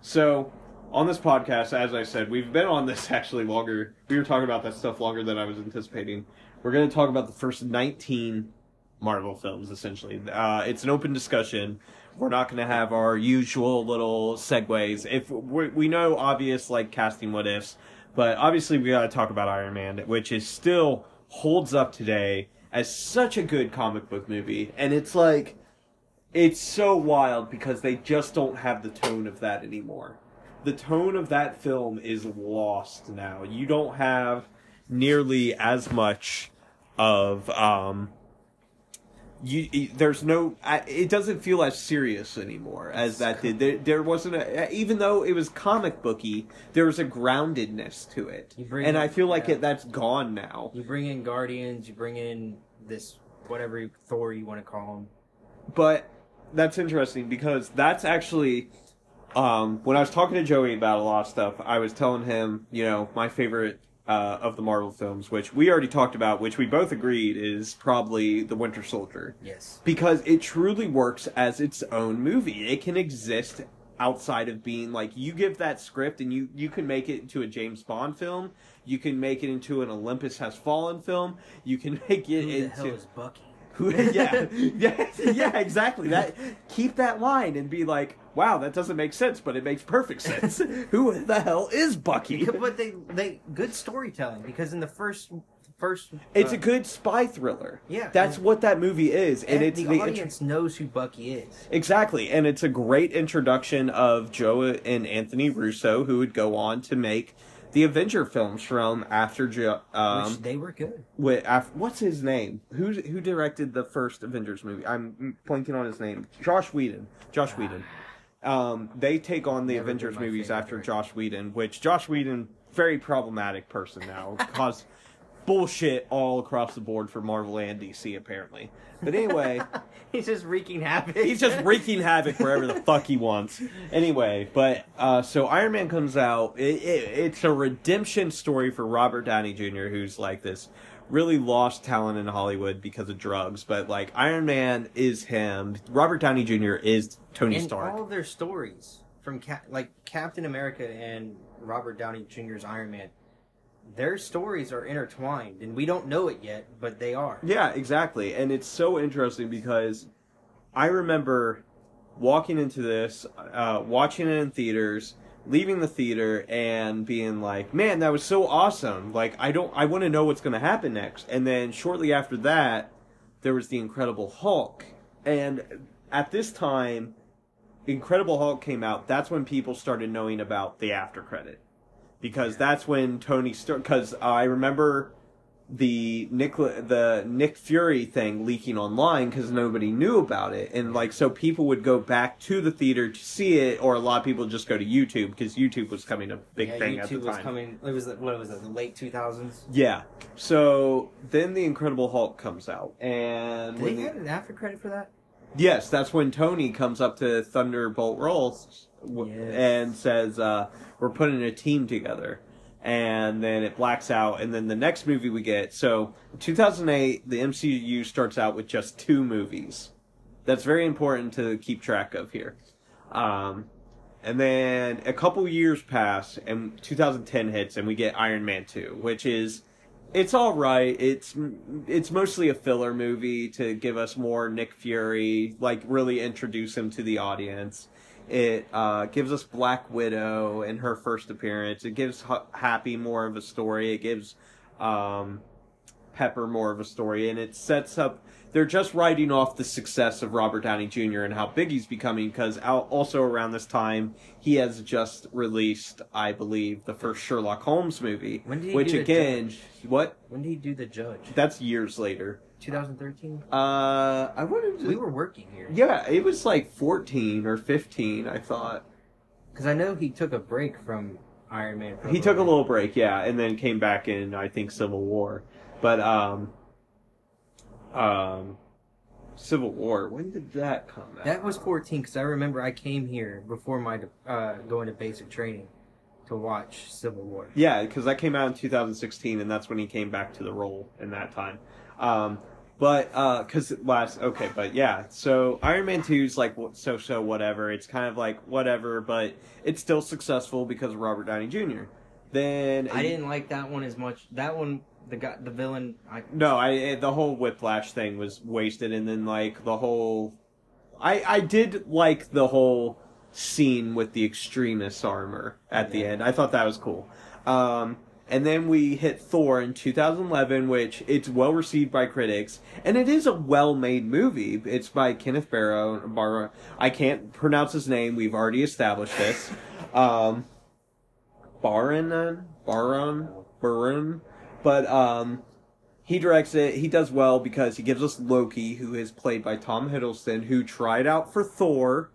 So, on this podcast, as I said, we've been on this actually longer. We were talking about that stuff longer than I was anticipating. We're going to talk about the first 19 Marvel films, essentially. Uh, it's an open discussion. We're not going to have our usual little segues. If we, know obvious like casting what ifs, but obviously we got to talk about Iron Man, which is still holds up today as such a good comic book movie, and it's like it's so wild because they just don't have the tone of that anymore. The tone of that film is lost now. You don't have nearly as much of um you, there's no I- it doesn't feel as serious anymore as that did there, there wasn't a even though it was comic booky there was a groundedness to it You bring- and i feel like yeah. it that's gone now You bring in Guardians, you bring in this whatever Thor you want to call him. but that's interesting because that's actually um, when I was talking to Joey about a lot of stuff. I was telling him, you know, my favorite uh, of the Marvel films, which we already talked about, which we both agreed is probably the Winter Soldier Yes. because it truly works as its own movie. It can exist outside of being like you give that script and you you can make it into a James Bond film. You can make it into an Olympus Has Fallen film. You can make it Who the into hell is Bucky? Who, yeah, yeah, yeah, exactly. That keep that line and be like, "Wow, that doesn't make sense, but it makes perfect sense." who the hell is Bucky? but they they good storytelling because in the first first It's uh, a good spy thriller. Yeah, that's and- what that movie is, and, and it's the, the, audience knows who Bucky is. exactly, and it's a great introduction of Joe and Anthony Russo, who would go on to make the Avenger films from after Joe. Um, which they were good. with af- what's his name? Who who directed the first Avengers movie? I'm blanking on his name. Joss Whedon. Joss Whedon. Um, they take on the Never Avengers movies after director. Joss Whedon, which Joss Whedon very problematic person now, caused bullshit all across the board for Marvel and DC apparently. But anyway, He's just wreaking havoc. he's just wreaking havoc wherever the fuck he wants. Anyway, but uh, so Iron Man comes out. It, it, it's a redemption story for Robert Downey Jr., who's like this really lost talent in Hollywood because of drugs. But like Iron Man is him. Robert Downey Jr. is Tony and Stark. all of their stories from Cap- like Captain America and Robert Downey Jr.'s Iron Man, their stories are intertwined, and we don't know it yet, but they are. Yeah, exactly. And it's so interesting because I remember walking into this, uh, watching it in theaters, leaving the theater and being like, "Man, that was so awesome. Like I don't I want to know what's going to happen next." And then shortly after that, there was the Incredible Hulk. And at this time, Incredible Hulk came out. That's when people started knowing about the after credit. Because that's when Tony Stark cuz I remember the Nick the Nick Fury thing leaking online because nobody knew about it, and like so people would go back to the theater to see it, or a lot of people just go to YouTube because YouTube was coming a big yeah, thing YouTube at the time. was coming. It was like what was it? The late two thousands. Yeah. So then the Incredible Hulk comes out, and Did they the- have an after credit for that? Yes, that's when Tony comes up to Thunderbolt Ross w- Yes. and says, uh, "We're putting a team together." And then it blacks out, and then the next movie we get. So, 2008, the MCU starts out with just two movies. That's very important to keep track of here. Um, and then a couple years pass, and 2010 hits, and we get Iron Man 2, which is it's all right. It's it's mostly a filler movie to give us more Nick Fury, like really introduce him to the audience. It uh, gives us Black Widow in her first appearance. It gives H- Happy more of a story. It gives um, Pepper more of a story, and it sets up. They're just writing off the success of Robert Downey Jr. and how big he's becoming because also around this time he has just released, I believe, the first Sherlock Holmes movie, When did he which do The again, Judge? what? When did he do the Judge? That's years later. 2013. Uh, I wanted to. We were working here Yeah, it was like fourteen or fifteen. I thought because I know he took a break from Iron Man. he took a little break, yeah, and then came back in. I think Civil War, but um, um, Civil War. When did that come out? That was 14 because I remember I came here before my uh, going to basic training to watch Civil War. Yeah, because that came out in 2016, and that's when he came back to the role in that time. Um, but because last okay, but yeah, so Iron Man 2 is like so so whatever. It's kind of like whatever, but it's still successful because of Robert Downey Jr. Then I didn't like that one as much. That one, the guy, the villain. I No, I the whole Whiplash thing was wasted, and then like the whole, I I did like the whole scene with the extremist armor at the end. I thought that was cool. Um, and then we hit Thor in 2011, which it's well received by critics, and it is a well-made movie. It's by Kenneth Barrow. Barrow. I can't pronounce his name. We've already established this. Um, Baron, Baron, Baron, but um, he directs it. He does well because he gives us Loki, who is played by Tom Hiddleston, who tried out for Thor,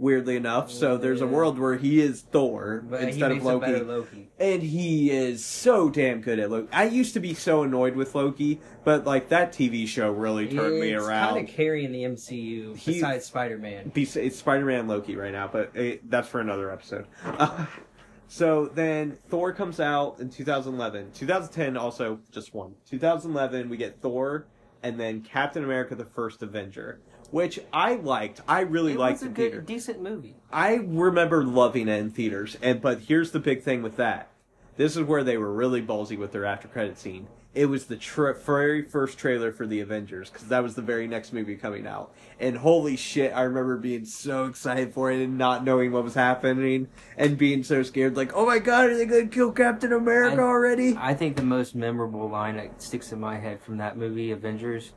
Weirdly enough, so there's a world where he is Thor But instead of Loki. Loki. and he is so damn good at Loki. I used to be so annoyed with Loki, but like that TV show really turned me It's around. kind of carrying the MCU He- besides Spider Man. Be- it's Spider-Man Loki right now, but it, that's for another episode. Uh, so then Thor comes out in 2011. 2010 also just one. 2011 we get Thor, and then Captain America: The First Avenger, which I liked. I really liked It liked was a in good, theater. decent movie. I remember loving it in theaters, and but here's the big thing with that. This is where they were really ballsy with their after credit scene. It was the tra- very first trailer for the Avengers because that was the very next movie coming out. And holy shit, I remember being so excited for it and not knowing what was happening and being so scared. Like, oh my god, are they gonna kill Captain America I- already? I think the most memorable line that sticks in my head from that movie, Avengers,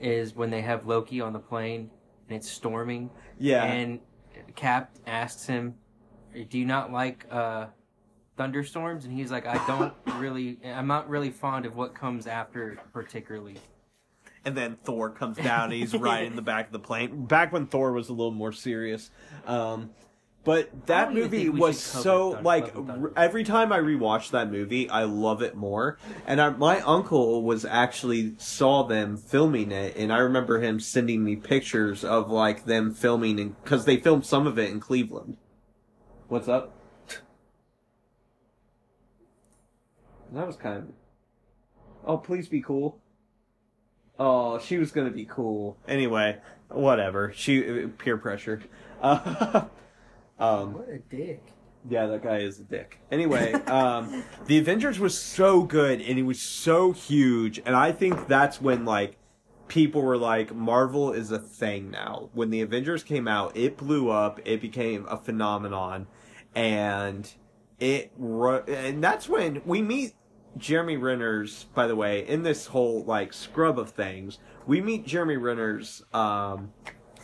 is when they have Loki on the plane and it's storming, yeah, and Cap asks him, "Do you not like uh, thunderstorms?" And he's like, "I don't really. I'm not really fond of what comes after, particularly." and then Thor comes down and he's riding the back of the plane. Back when Thor was a little more serious. Um, but that movie was so like Love and Thunder. r- every time I rewatch that movie, I love it more. And I, my uncle was actually saw them filming it, and I remember him sending me pictures of like them filming, because they filmed some of it in Cleveland. What's up? That was kind of. Oh, please be cool. Oh, she was gonna be cool. Anyway, whatever. She peer pressure. Uh, um, What a dick! yeah, that guy is a dick. Anyway, um, the Avengers was so good and it was so huge, and I think that's when like people were like, Marvel is a thing now. When the Avengers came out, it blew up. It became a phenomenon, and it and that's when we meet Jeremy Renner's. By the way, in this whole like scrub of things, we meet Jeremy Renner's. Um,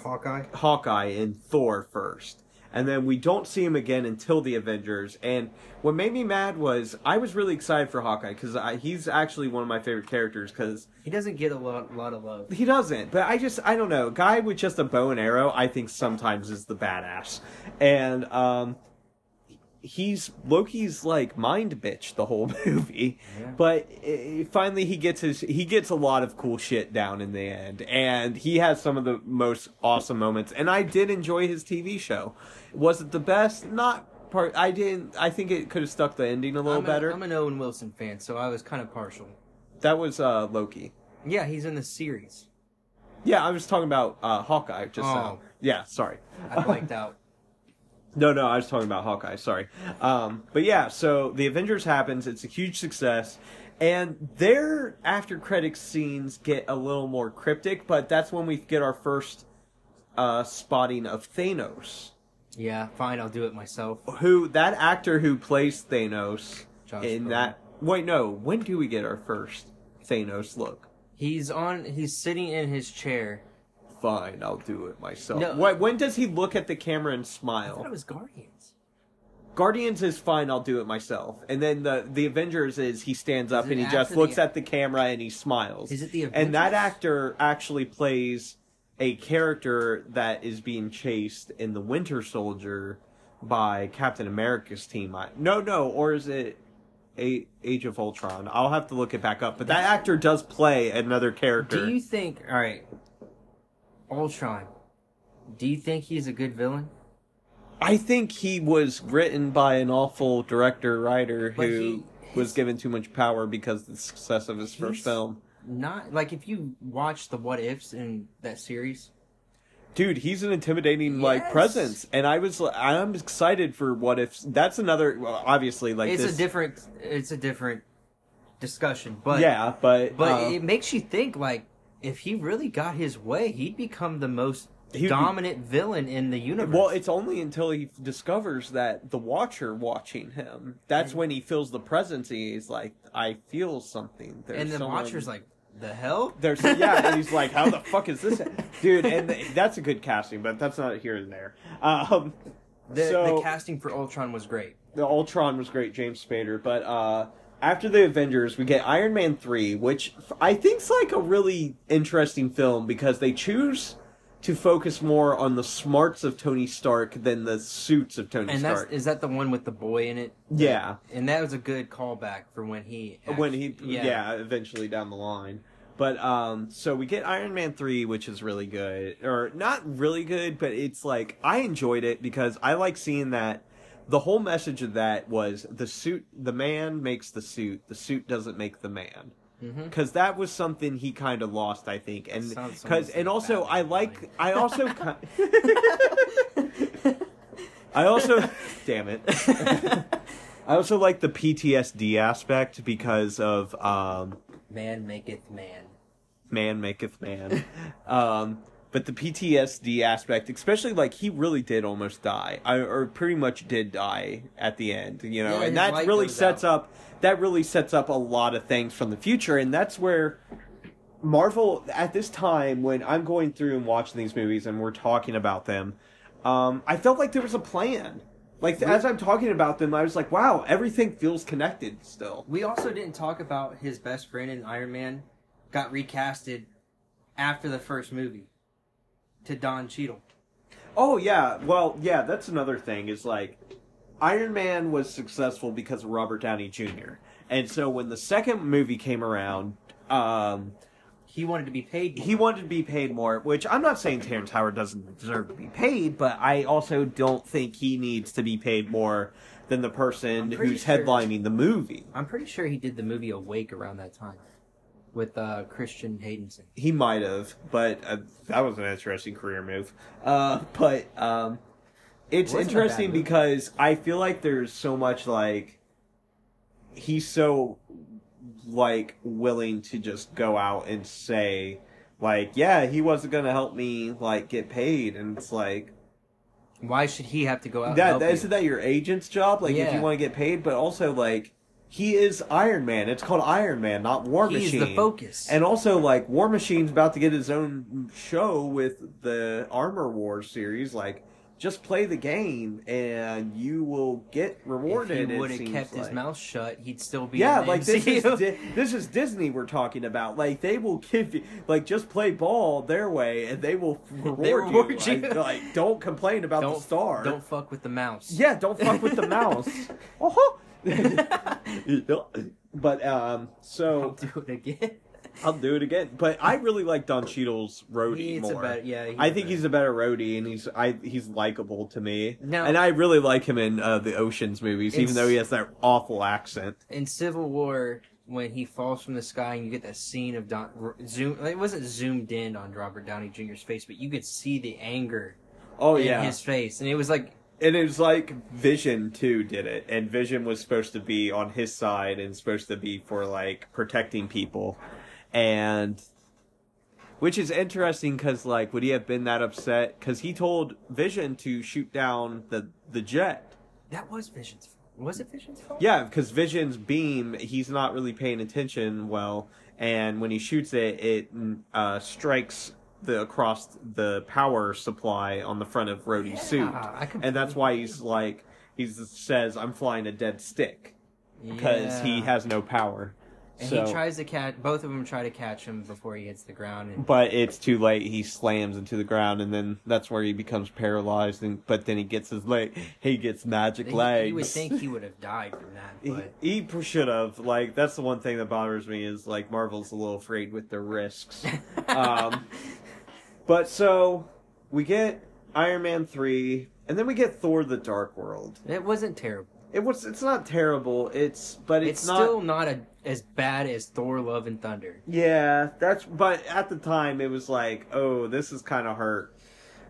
Hawkeye. Hawkeye in Thor first. And then we don't see him again until the Avengers. And what made me mad was I was really excited for Hawkeye because he's actually one of my favorite characters because He doesn't get a lot, lot of love. he doesn't. But I just, I don't know. Guy with just a bow and arrow, I think sometimes is the badass. And, um, he's Loki's like mind bitch the whole movie, Yeah. but uh, finally he gets his he gets a lot of cool shit down in the end, and he has some of the most awesome moments. And I did enjoy his TV show. Was it the best? Not part. I didn't. I think it could have stuck the ending a little I'm better. I'm an Owen Wilson fan, so I was kind of partial. that was uh, Loki. Yeah, he's in the series. Yeah, I was talking about uh, Hawkeye just Oh. now. Yeah, sorry. I blanked out. No, no, I was talking about Hawkeye. Sorry. Um, but yeah, so the Avengers happens. It's a huge success, and their after credits scenes get a little more cryptic. But that's when we get our first uh, spotting of Thanos. Yeah, fine, I'll do it myself. Who that actor who plays Thanos Josh in Brolin. that? Wait, no. When do we get our first Thanos look? He's on. He's sitting in his chair. Fine, I'll do it myself. No. When does he look at the camera and smile? I thought it was Guardians. Guardians is fine. I'll do it myself. And then the the Avengers is he stands up it and he after just the- looks at the camera and he smiles. Is it the And that Avengers? actor actually plays a character that is being chased in the Winter Soldier by Captain America's team. I, no, no, or is it a Age of Ultron? I'll have to look it back up. But that actor does play another character. Do you think? All right, Ultron. Do you think he's a good villain? I think he was written by an awful director writer But who he- was given too much power because of the success of his first film. Not like if you watch the What Ifs in that series. Dude, he's an intimidating like presence, and I was I'm excited for what if that's another well, obviously like it's this a different. It's a different discussion, but yeah, but but uh, it makes you think like if he really got his way, he'd become the most be- dominant villain in the universe. well, it's only until he discovers that the Watcher watching him that's when he feels the presence. And he's like, I feel something. There's and the someone- Watcher's like, the hell? There's yeah, and he's like, "How the fuck is this, dude?" And th- that's a good casting, but that's not here and there. Um, The, so the casting for Ultron was great. the Ultron was great, James Spader, but uh, after the Avengers, we get Iron Man three, which f- I think's like a really interesting film because they choose to focus more on the smarts of Tony Stark than the suits of Tony And that's Stark. is that the one with the boy in it? yeah, And that was a good callback for when he when he actually- yeah. eventually down the line. But um so we get Iron Man 3 which is really good or not really good but it's like I enjoyed it because I like seeing that the whole message of that was the suit the man makes the suit the suit doesn't make the man because that was something he kind of lost I think and because and also I like. I also I also damn it I also like the PTSD aspect because of um Man maketh man. man maketh man. um, but the PTSD aspect, especially like he really did almost die, I, or pretty much did die at the end, you know, Yeah, and that really sets up that really sets up a lot of things from the future, and that's where Marvel at this time when I'm going through and watching these movies and we're talking about them, um, I felt like there was a plan. Like as I'm talking about them, I was like, "Wow, everything feels connected still." We also didn't talk about his best friend in Iron Man got recasted after the first movie to Don Cheadle. Oh yeah, well yeah, that's another thing. Is like Iron Man was successful because of Robert Downey Jr. And so when the second movie came around, um, He wanted to be paid. more. he wanted to be paid more. Which I'm not saying Terrence Howard doesn't deserve to be paid, but I also don't think he needs to be paid more than the person who's sure- headlining the movie. I'm pretty sure he did the movie Awake around that time with uh, Christian Haydenson. He might have, but uh, that was an interesting career move. Uh, but um, it's It wasn't a bad interesting because I feel like there's so much like he's so like willing to just go out and say like yeah he wasn't gonna help me like get paid and it's like Why should he have to go out? and that, help that you? isn't that your agent's job like if Yeah. you want to get paid but also like he is Iron Man it's called Iron Man not War He's Machine He's the focus. and also, like, War Machine's about to get his own show with the Armor Wars series. Like, just play the game and you will get rewarded. if he would have kept his mouth shut, he'd still be. Yeah, in the like this is Di- this is Disney we're talking about. Like they will give you like just play ball their way and they will reward, reward you. you. Like, like, don't complain about the don't star. Don't fuck with the mouse. Yeah, don't fuck with the mouse. oh. but um, so I'll do it again. I'll do it again. But I really like Don Cheadle's Rhodey He's more. a better, yeah. he's I think better- he's a better Rhodey, and he's I he's likable to me. Now- and I really like him in uh, the Ocean's movies, even though he has that awful accent. in Civil War when he falls from the sky and you get that scene of Don zoom. It wasn't zoomed in on Robert Downey Jr.'s face, but you could see the anger Oh in yeah, his face, and it was like and it was like Vision too did it, and Vision was supposed to be on his side and supposed to be for like protecting people, and which is interesting because like would he have been that upset? Because he told Vision to shoot down the the jet. that was Vision's. fault. Was it Vision's fault? Yeah, because Vision's beam, he's not really paying attention well, and when he shoots it, it uh, strikes the across the power supply on the front of Rhodey's suit, Yeah, I and that's why he's like he says, "I'm flying a dead stick" because he has no power. And so, he tries to catch. Both of them try to catch him before he hits the ground. And but it's too late. He slams into the ground, and then that's where he becomes paralyzed. And but then he gets his leg. He gets magic he, legs. you would think he would have died from that, but He, he should have. Like that's the one thing that bothers me is like Marvel's a little afraid with the risks. um, but so we get Iron Man three, and then we get Thor: The Dark World. it wasn't terrible. It was. It's not terrible. It's but It's, it's, not. still not a, as bad as Thor: Love and Thunder. Yeah, that's. But at the time, it was like, oh, this is kind of hurt.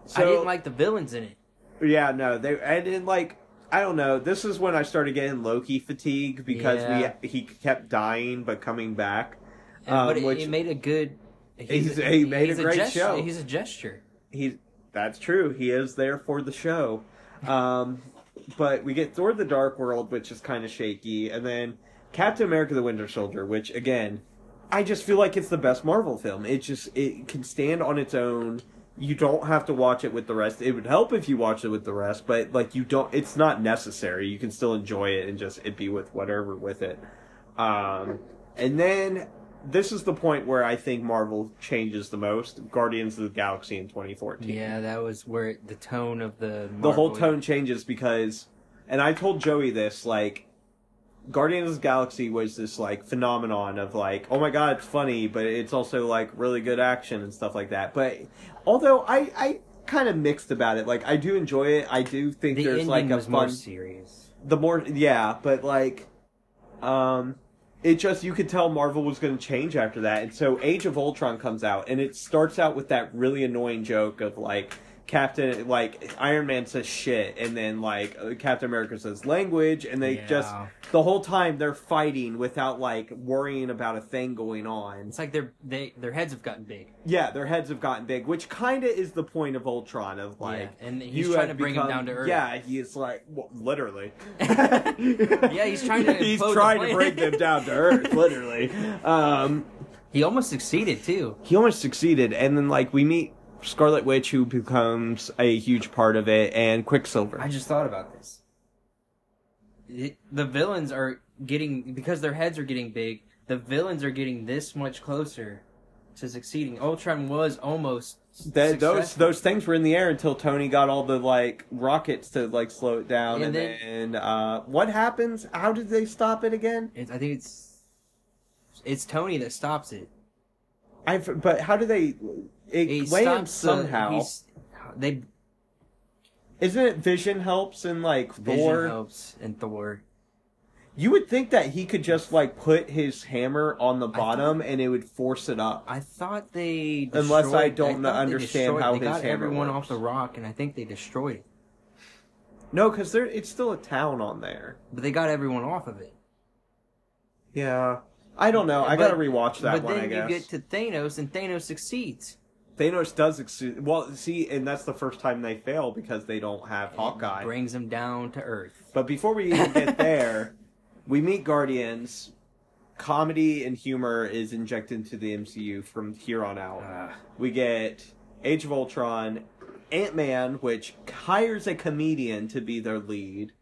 So I didn't like the villains in it. Yeah, no, they and then like I don't know. This is when I started getting Loki fatigue because Yeah. we he kept dying but coming back. And, Um, but it, which- it made a good. He's- he made a great gesture- show. He's a gesture. He's that's true. He is there for the show. Um, but we get Thor: The Dark World, which is kind of shaky, and then Captain America: The Winter Soldier, which again, I just feel like it's the best Marvel film. It just it can stand on its own. You don't have to watch it with the rest. It would help if you watch it with the rest, but like you don't. It's not necessary. You can still enjoy it and just it be with whatever with it. Um, and then this is the point where I think Marvel changes the most. Guardians of the Galaxy in 2014. Yeah, that was where it, the tone of the the whole tone changes because and I told Joey this like Guardians of the Galaxy was this like phenomenon of like oh my god it's funny but it's also like really good action and stuff like that but although I I kind of mixed about it like I do enjoy it I do think The there's like a was more fun serious. the more yeah but like um it just you could tell marvel was going to change after that. And so age of ultron comes out and it starts out with that really annoying joke of like captain like iron man says shit and then like uh, captain america says language and they Yeah. just the whole time they're fighting without like worrying about a thing going on It's like their they their heads have gotten big. yeah their heads have gotten big which kind of is the point of ultron of like yeah, and he's you trying to bring him down to earth. Yeah, he's like well, literally. Yeah, he's trying to he's trying to bring them down to earth, literally. Um, he almost succeeded too. he almost succeeded, and then like we meet Scarlet Witch, who becomes a huge part of it, and Quicksilver. I just thought about this. It, the villains are getting because their heads are getting big. The villains are getting this much closer to succeeding. Ultron was almost That, those those things were in the air until Tony got all the like rockets to like slow it down, and, And then, then- uh, what happens? How did they stop it again? I think it's it's Tony that stops it. I but how do they? It He lands stops the- somehow. he's- they Isn't it Vision helps in like Vision Thor? helps and Thor. You would think that he could just like put his hammer on the thought- bottom and it would force it up. I thought they Unless I don't thought they understand how they his got hammer everyone works. off the rock, and I think they destroyed it. No, because there it's still a town on there. But they got everyone off of it. Yeah, I don't know. I But- gotta rewatch that but one. then I guess you get to Thanos, and Thanos succeeds. Thanos does succeed. Well, see, and that's the first time they fail because they don't have Hawkeye. brings them down to Earth. But before we even get there, we meet Guardians. Comedy and humor is injected into the MCU from here on out. Uh, We get Age of Ultron, Ant Man, which hires a comedian to be their lead.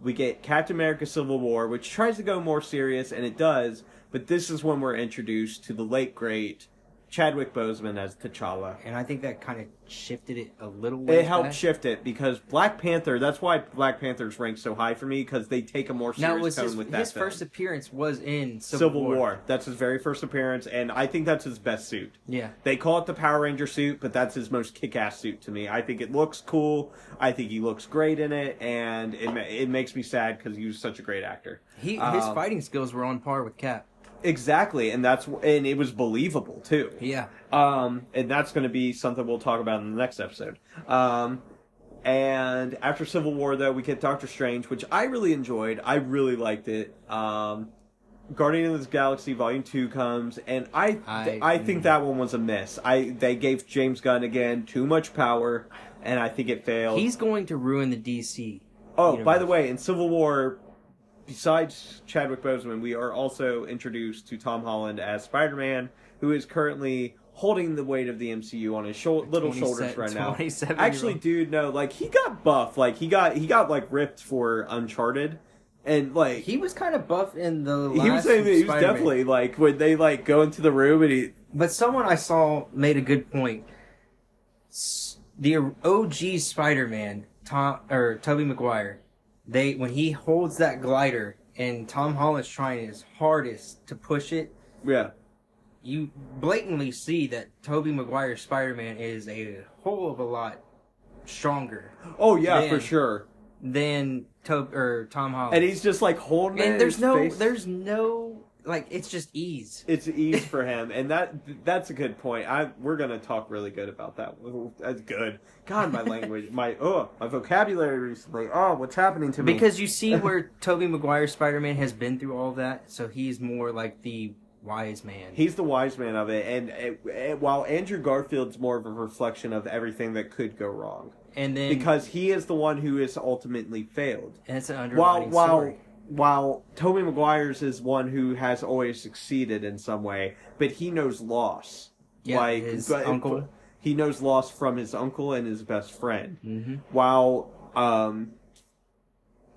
We get Captain America Civil War, which tries to go more serious, and it does, but this is when we're introduced to the late great Chadwick Boseman as T'Challa. and I think that kind of shifted it a little. It helped back. shift it because Black Panther. That's why Black Panther's ranked so high for me because they take a more Now, serious was tone his, with that his film. first appearance was in Civil, Civil War. That's his very first appearance, and I think that's his best suit. Yeah, They call it the Power Ranger suit, but that's his most kick-ass suit to me. I think it looks cool. I think he looks great in it, and it it makes me sad because he was such a great actor. he his Um, fighting skills were on par with Cap. Exactly, and that's and it was believable too. Yeah, Um, and that's going to be something we'll talk about in the next episode. Um, and after Civil War, though, we get Doctor Strange, which I really enjoyed. I really liked it. Um, Guardian of the Galaxy Volume Two comes, and I I, I- think that one was a miss. I they gave James Gunn again too much power, and I think it failed. he's going to ruin the DC. Oh, by the way, in Civil War, besides Chadwick Boseman, we are also introduced to Tom Holland as Spider-Man, who is currently holding the weight of the MCU on his shou- little shoulders right now. 27 Actually, dude, no, like he got buff, like he got he got like ripped for Uncharted, and like He was kind of buff in the. Last he was saying that he was definitely like when they like go into the room and he But someone I saw made a good point. The OG Spider-Man, Tom or Tobey Maguire, they when he holds that glider and Tom Holland's trying his hardest to push it, yeah you blatantly see that Tobey Maguire's Spider-Man is a whole of a lot stronger oh yeah Man. for sure, than Tob or Tom Holland. and he's just like holding it. and there's no face- there's no like it's just ease. it's ease for him, and that that's a good point. I we're gonna talk really good about that. That's good. God, my language, my oh, my vocabulary recently. Oh, what's happening to me? Because you see where Tobey Maguire's Spider-Man has been through all that, so he's more like the wise man. he's the wise man of it, and, and while Andrew Garfield's more of a reflection of everything that could go wrong, and then because he is the one who has ultimately failed. and it's an While underlying while story. While Tobey Maguire's is one who has always succeeded in some way, but he knows loss. Yeah, like his but- uncle. he knows loss from his uncle and his best friend. hmm while um,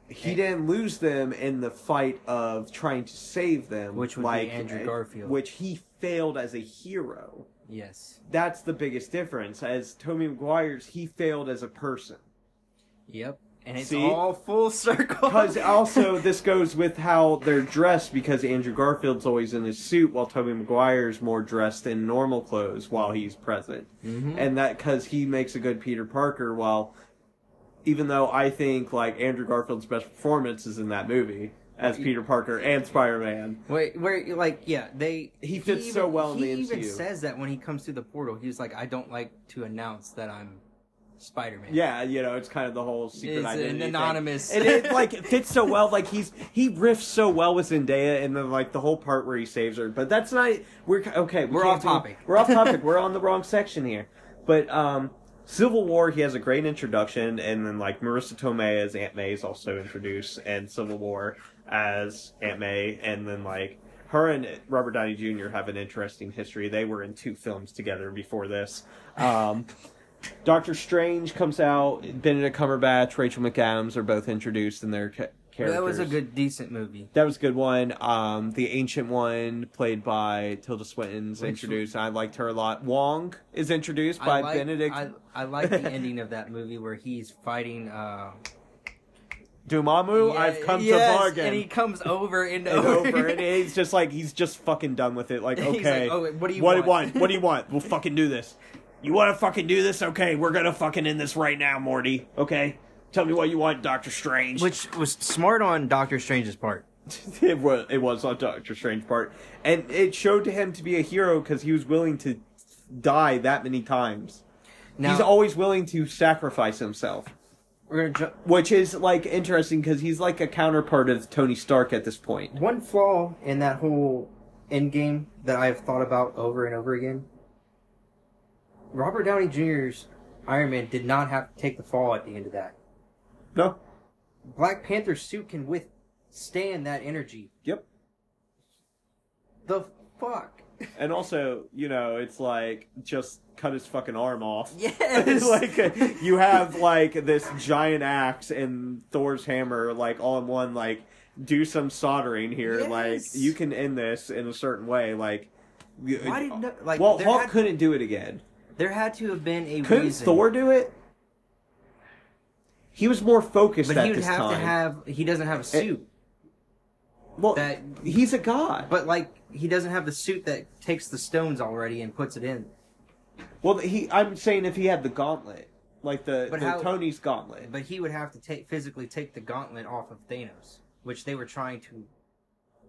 he And- didn't lose them in the fight of trying to save them, Which would be Andrew uh, Garfield. which he failed as a hero. Yes. That's the biggest difference. As Tobey Maguire's, he failed as a person. Yep. And it's See? all full circle. Because also this goes with how they're dressed. Because Andrew Garfield's always in his suit, while Tobey Maguire's more dressed in normal clothes while he's present, Mhm. and that because he makes a good Peter Parker. While even though I think like Andrew Garfield's best performance is in that movie as Peter Parker and Spider Man. Wait, where like yeah, they He fits so well in he the even MCU. says that when he comes through the portal, he's like, I don't like to announce that I'm Spider Man. Yeah, you know, it's kind of the whole secret It's an identity. thing. anonymous- and it like fits so well. Like he's he riffs so well with Zendaya, and then like the whole part where he saves her. But that's not. We're okay. We We're can't off do- topic. We're off topic. we're on the wrong section here. But um, Civil War, he has a great introduction, and then like Marissa Tomei as Aunt May is also introduced, and Civil War as Aunt May, and then like. Her and Robert Downey Jr. have an interesting history. They were in two films together before this. Um, Doctor Strange comes out. Benedict Cumberbatch, Rachel McAdams are both introduced in their ca- characters. that was a good, decent movie. That was a good one. Um, the Ancient One, played by Tilda Swinton's Which- introduced. I liked her a lot. Wong is introduced I by like, Benedict I, I like the ending of that movie where he's fighting. Uh, Dormammu. yeah, I've come yes, to bargain. and he comes over and, and over. over, and he's just like he's just fucking done with it. Like, He's like, okay, "Oh, what do you what want?" What do you want? We'll fucking do this. You want to fucking do this? Okay, we're gonna fucking end this right now, Morty. Okay, tell me what you want, Doctor Strange. Which was smart on Doctor Strange's part. it was it was on Doctor Strange part, and it showed to him to be a hero because he was willing to die that many times. Now he's always willing to sacrifice himself, we're gonna ju- which is like interesting because he's like a counterpart of Tony Stark at this point. one flaw in that whole end game that I've thought about over and over again. Robert Downey Jr.'s Iron Man did not have to take the fall at the end of that. No, Black Panther's suit can withstand that energy. yep. The fuck? And also, you know, it's like just cut his fucking arm off. Yes. like you have like this giant axe and Thor's hammer, like all in one. Like, do some soldering here. Like, you can end this in a certain way. Like, you- Why did no, like well, there Hulk had, couldn't do it again. There had to have been a Couldn't reason. Thor do it? He was more focused but at he would this have time. to have he doesn't have a suit. well, that- he's a god. But like he doesn't have the suit that takes the stones already and puts it in. well, he. I'm saying if he had the gauntlet, like the, But the how- Tony's gauntlet. But he would have to take physically take the gauntlet off of Thanos, which they were trying to.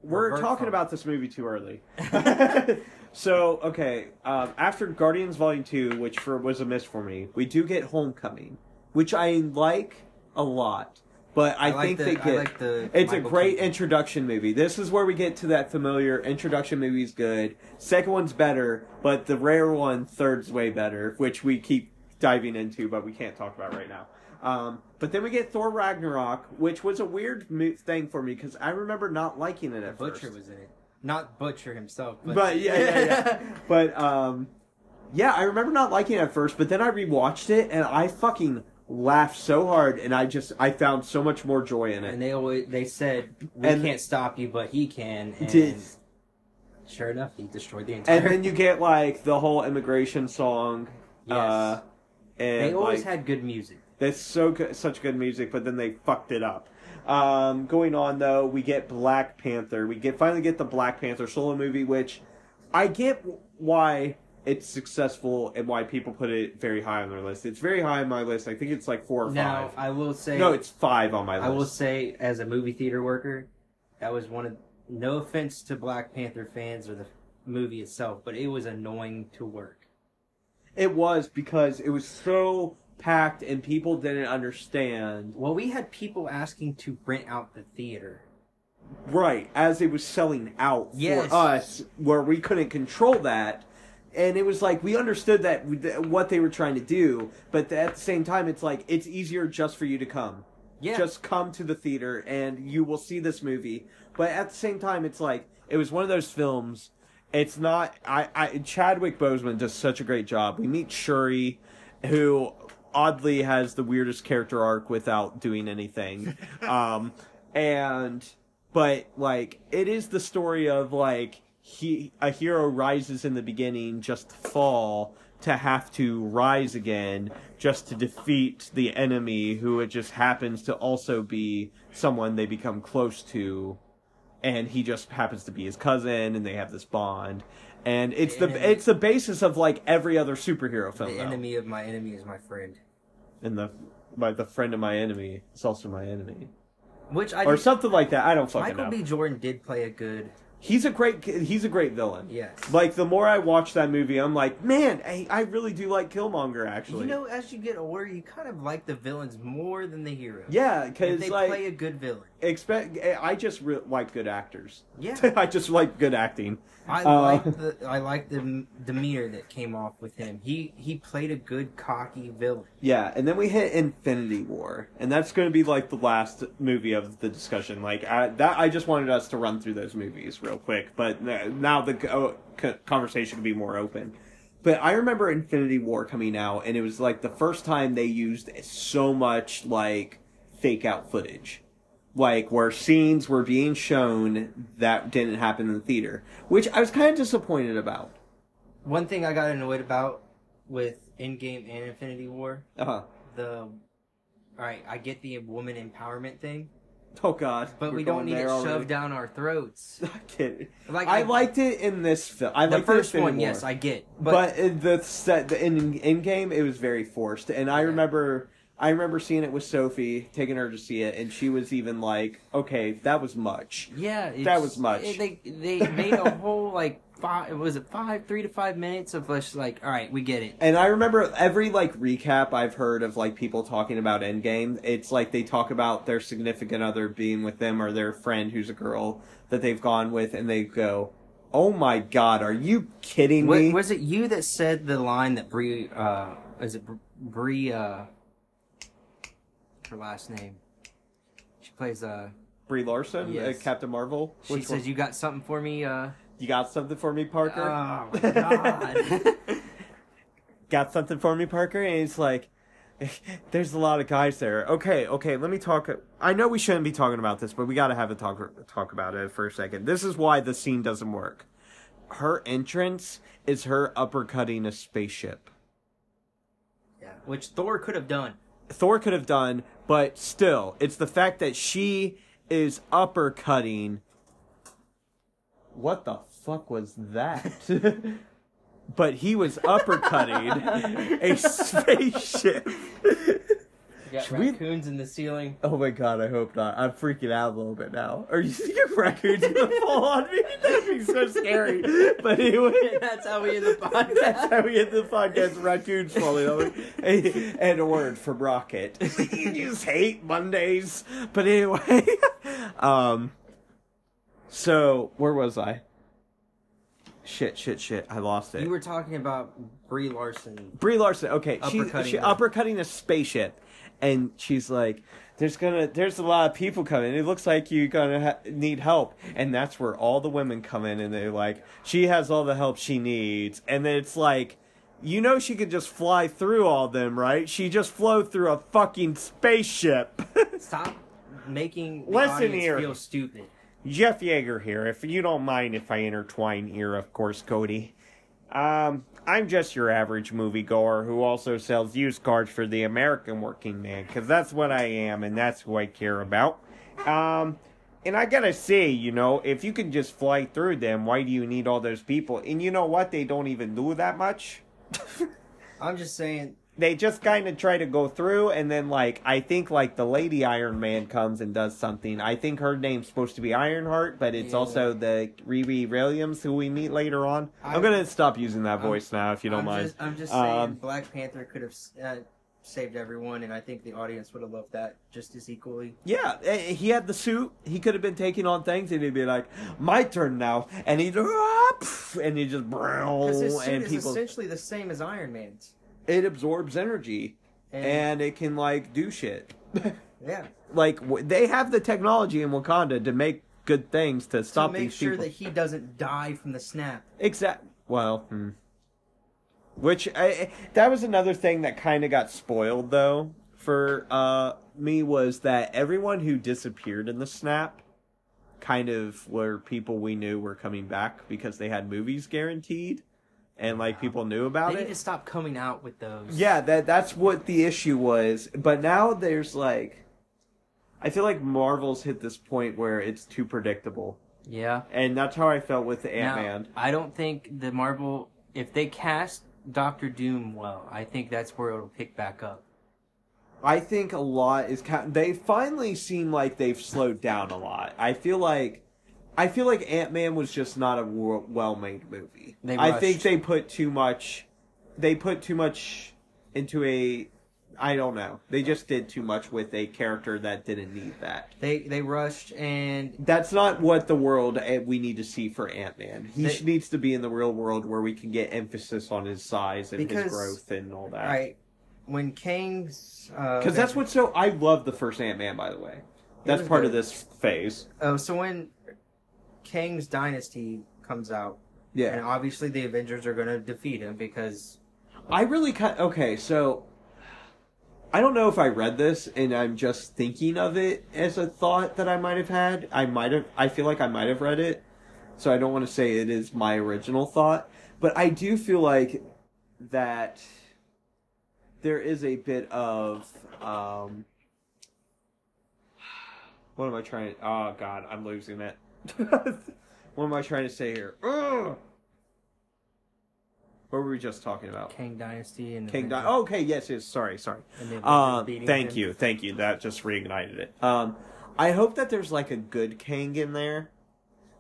We're revert talking from. about this movie too early. so okay, um, after Guardians Volume Two, which for was a miss for me, we do get Homecoming, which I like a lot. But I, I like think the- they get like the it's a great Keaton. introduction movie. This is where we get to that familiar introduction movie is good. Second one's better, but the rare one, third's way better, which we keep diving into, but we can't talk about right now. Um, but then we get Thor Ragnarok, which was a weird thing for me because I remember not liking it at Butcher first. was in it, not Butcher himself, but, But yeah, yeah, yeah. but um, yeah, I remember not liking it at first, but then I rewatched it and I fucking laughed so hard, and I just I found so much more joy in it. and they always they said we And- can't stop you, but he can. And Did- sure enough, he destroyed the entire. And then you get like the whole immigration song. Yes. Uh, and they always like, had good music. That's so good, such good music, but then they fucked it up. Um, going on though, we get Black Panther. We get finally get the Black Panther solo movie, which I get why it's successful and why people put it very high on their list. It's very high on my list. I think it's like four or Now five. I will say, No, it's five on my list. I will say, as a movie theater worker, that was one of. No offense to Black Panther fans or the movie itself, but it was annoying to work. It was because it was so packed and people didn't understand. Well, we had people asking to rent out the theater. Right, as it was selling out Yes. for us, where we couldn't control that. And it was like, we understood that what they were trying to do, but at the same time, it's like, it's easier just for you to come. Yeah, Just come to the theater and you will see this movie. But at the same time, it's like, it was one of those films. It's not, I, I, Chadwick Boseman does such a great job. We meet Shuri, who oddly has the weirdest character arc without doing anything. um, and, but like, it is the story of like, he a hero rises in the beginning just to fall to have to rise again just to defeat the enemy who it just happens to also be someone they become close to and he just happens to be his cousin and they have this bond and it's the, enemy- it's the basis of like every other superhero film The though. enemy of my enemy is my friend. and the my the friend of my enemy is also my enemy Which I or did- something like that i don't fucking Michael know Michael B. Jordan did play a good. he's a great he's a great villain Yes. like the more i watch that movie i'm like man I, I really do like killmonger actually You know, as you get older, you kind of like the villains more than the heroes. yeah because they like play a good villain. expect i just re- like good actors Yeah. i just like good acting I Uh, like the I like the demeanor that came off with him. He he played a good cocky villain. Yeah, and then we hit Infinity War, and that's going to be like the last movie of the discussion. Like I, that, I just wanted us to run through those movies real quick, but now the conversation can be more open. But I remember Infinity War coming out, and it was like the first time they used so much like fake out footage, like where scenes were being shown that didn't happen in the theater, which I was kind of disappointed about. One thing I got annoyed about with Endgame and Infinity War, Uh huh. the all right, I get the woman empowerment thing, Oh God! but we're don't need it there shoved down our throats. I'm kidding. Like I liked it in this film. I the first one, yes, I get, but, but, in the set the in in game it was very forced, and I Yeah. remember I remember seeing it with Sophie, taking her to see it, and she was even like, "Okay, that was much." yeah, that was much. it- they they made a whole like five was it five three to five minutes of us like all right, we get it. And I remember every like recap I've heard of like people talking about Endgame. It's like they talk about their significant other being with them or their friend who's a girl that they've gone with, and they go, "Oh my god, are you kidding me?" Wa- was it you that said the line that Brie uh is it Br- Brie uh her last name? She plays uh Brie Larson, Yes. uh, Captain Marvel. she Which says one? you got something for me uh "You got something for me, Parker?" Oh my god. got something for me, Parker? And it's like, there's a lot of guys there. Okay, okay, let me talk. I know we shouldn't be talking about this, but we got to have a talk talk about it for a second. This is why the scene doesn't work. Her entrance is her uppercutting a spaceship. yeah, which Thor could have done. Thor could have done, but still, it's the fact that she is uppercutting. What the fuck was that? but he was uppercutting a spaceship. Got Should we- raccoons in the ceiling. Oh my god, I hope not. I'm freaking out a little bit now. Are you seeing raccoons gonna fall on me? That'd be so scary. But anyway, That's how we end the podcast. that's how we end the podcast. Raccoons falling on me. And a word from Rocket. you just hate Mondays. But anyway, um, so where was I? Shit, shit, shit. I lost it. You were talking about Brie Larson. Brie Larson. Okay, she Uppercutting she the- uppercutting a spaceship, and she's like, "There's gonna, there's a lot of people coming. It looks like you're gonna ha- need help." And that's where all the women come in, and they're like, "She has all the help she needs." And then it's like, you know, she could just fly through all them, right? She just flew through a fucking spaceship. Stop making the Listen audience here. feel stupid. Jeff Yeager here. If you don't mind if I intertwine here, of course, Cody. Um, I'm just your average moviegoer who also sells used cars for the American working man, because that's what I am, and that's who I care about. Um, and I gotta say, you know, if you can just fly through them, why do you need all those people? And you know what? They don't even do that much. I'm just saying. They just kind of try to go through and then like i think like the lady iron man comes and does something i think her name's supposed to be ironheart but it's Yeah. also the Riri williams who we meet later on i'm, I'm- gonna stop using that I'm- voice now if you don't I'm mind Just, I'm just saying, Um, Black Panther could have uh, saved everyone, and I think the audience would have loved that just as equally. yeah eh, he had the suit he could have been taking on things and he'd be like my turn now and he'd and he just suit and is people essentially the same as Iron Man's. It absorbs energy And, and it can like do shit yeah, like w- they have the technology in wakanda to make good things to stop to make these sure people that he doesn't die from the snap. Exact. Well, hmm. which I, that was another thing that kind of got spoiled though for uh, me was that everyone who disappeared in the snap kind of were people we knew were coming back because they had movies guaranteed, and like people knew about They it. They need to stop coming out with those. Yeah, that that's what the issue was. But now there's like I feel like Marvel's hit this point where it's too predictable. Yeah. And that's how I felt with Ant Man. I don't think the Marvel, if they cast Doctor Doom well, I think that's where it'll pick back up. I think a lot is they finally seem like they've slowed down a lot. I feel like I feel like Ant Man was just not a well made movie. They I think they put too much. They put too much into a. I don't know. They just did too much with a character that didn't need that. They they rushed and That's not what the world eh, we need to see for Ant Man. He They- needs to be in the real world where we can get emphasis on his size and Because- his growth and all that. right when Kang's uh, Because that's what's so. I love the first Ant Man, by the way. That's part good. of this phase. Oh, so when Kang's dynasty comes out, Yeah. and obviously the Avengers are going to defeat him because I really kind. Okay, so. I don't know if I read this and I'm just thinking of it as a thought that I might have had. I might have. I feel like I might have read it. So I don't want to say it is my original thought. But I do feel like that there is a bit of. Um, what am I trying. Oh, God, I'm losing it. What am I trying to say here? Ugh! What were we just talking about? Kang dynasty and King Di- oh, okay, yes, yes. Sorry, sorry. and the Avengers beating thank him. you, thank you. That just reignited it. Um, I hope that there's like a good Kang in there,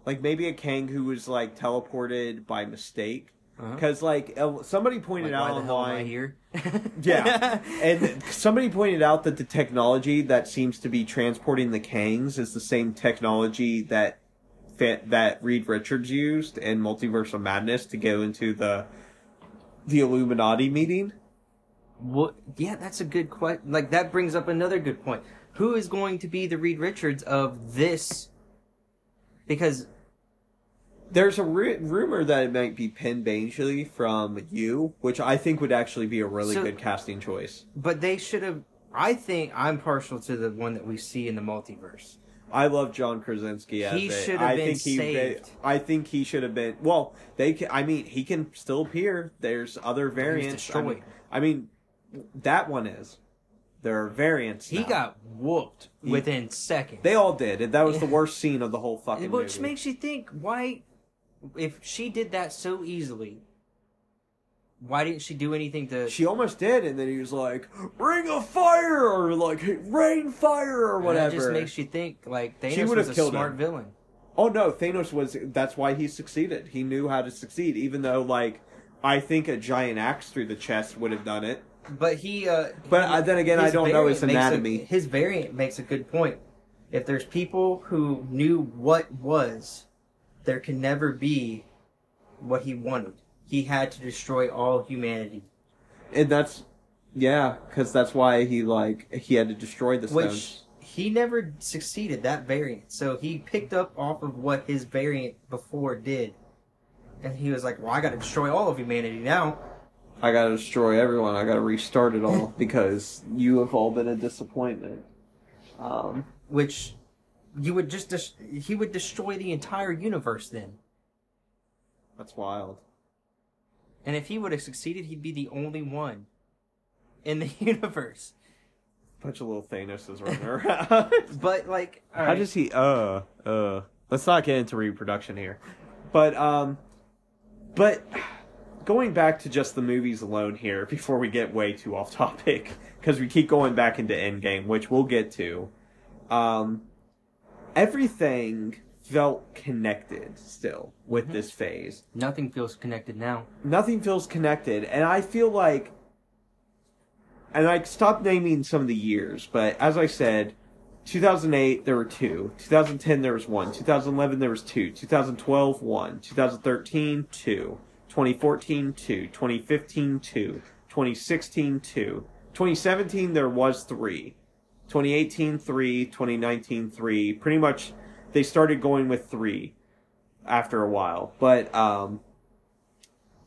like maybe a Kang who was like teleported by mistake. Uh-huh. Because like uh, somebody pointed Like, out why the hell am I online, here? Yeah. and somebody pointed out that the technology that seems to be transporting the Kangs is the same technology that that Reed Richards used in Multiverse of Madness to go into the the Illuminati meeting. What? Yeah, that's a good question. Like that brings up another good point. Who is going to be the Reed Richards of this? Because There's a ru- rumor that it might be Penn Badgley from You, which I think would actually be a really So- good casting choice. but they should have. I think I'm partial to the one that we see in the multiverse. I love John Krasinski as He should have I been think he, saved. I think he should have been. Well, they. Can, I mean, he can still appear. There's other variants. I mean. I mean, that one is. There are variants. He now. got whooped He- within seconds. They all did, and that was the worst scene of the whole fucking movie. Which movie. makes you think why, if she did that so easily, why didn't she do anything to? She almost did, and then he was like, "Ring of fire," or like "Rain fire," or That whatever. just makes you think like She Thanos would was have a killed smart him. villain. Oh no, Thanos was. That's why he succeeded. He knew how to succeed, even though like I think a giant axe through the chest would have done it. But he. Uh, But, he- uh, then again, I don't know his makes a- anatomy. his variant makes a good point. If there's people who knew what was, there can never be what he wanted. He had to destroy all humanity. And that's yeah, because that's why he like he had to destroy the stones. which he never succeeded that variant. So he picked up off of what his variant before did, and he was like, "Well, I got to destroy all of humanity now." I gotta destroy everyone. I gotta restart it all because you have all been a disappointment. Um, Which you would just des- he would destroy the entire universe then. that's wild. And if he would have succeeded, he'd be the only one in the universe. Bunch of little Thanoses running around. But like, How right, does he? Uh, uh. Let's not get into reproduction here, but um, but going back to just the movies alone here before we get way too off topic because we keep going back into Endgame, which we'll get to. Um, everything felt connected still with Mhm. this phase. nothing feels connected now. Nothing feels connected, and I feel like, and I stopped naming some of the years, but as I said, 2008 there were two, 2010 there was one, 2011 there was two, 2012 one, 2013 two, 2014 two, 2015 two, 2016 two, 2017 there was three, 2018 three, 2019 three. Pretty much, they started going with three after a while, but um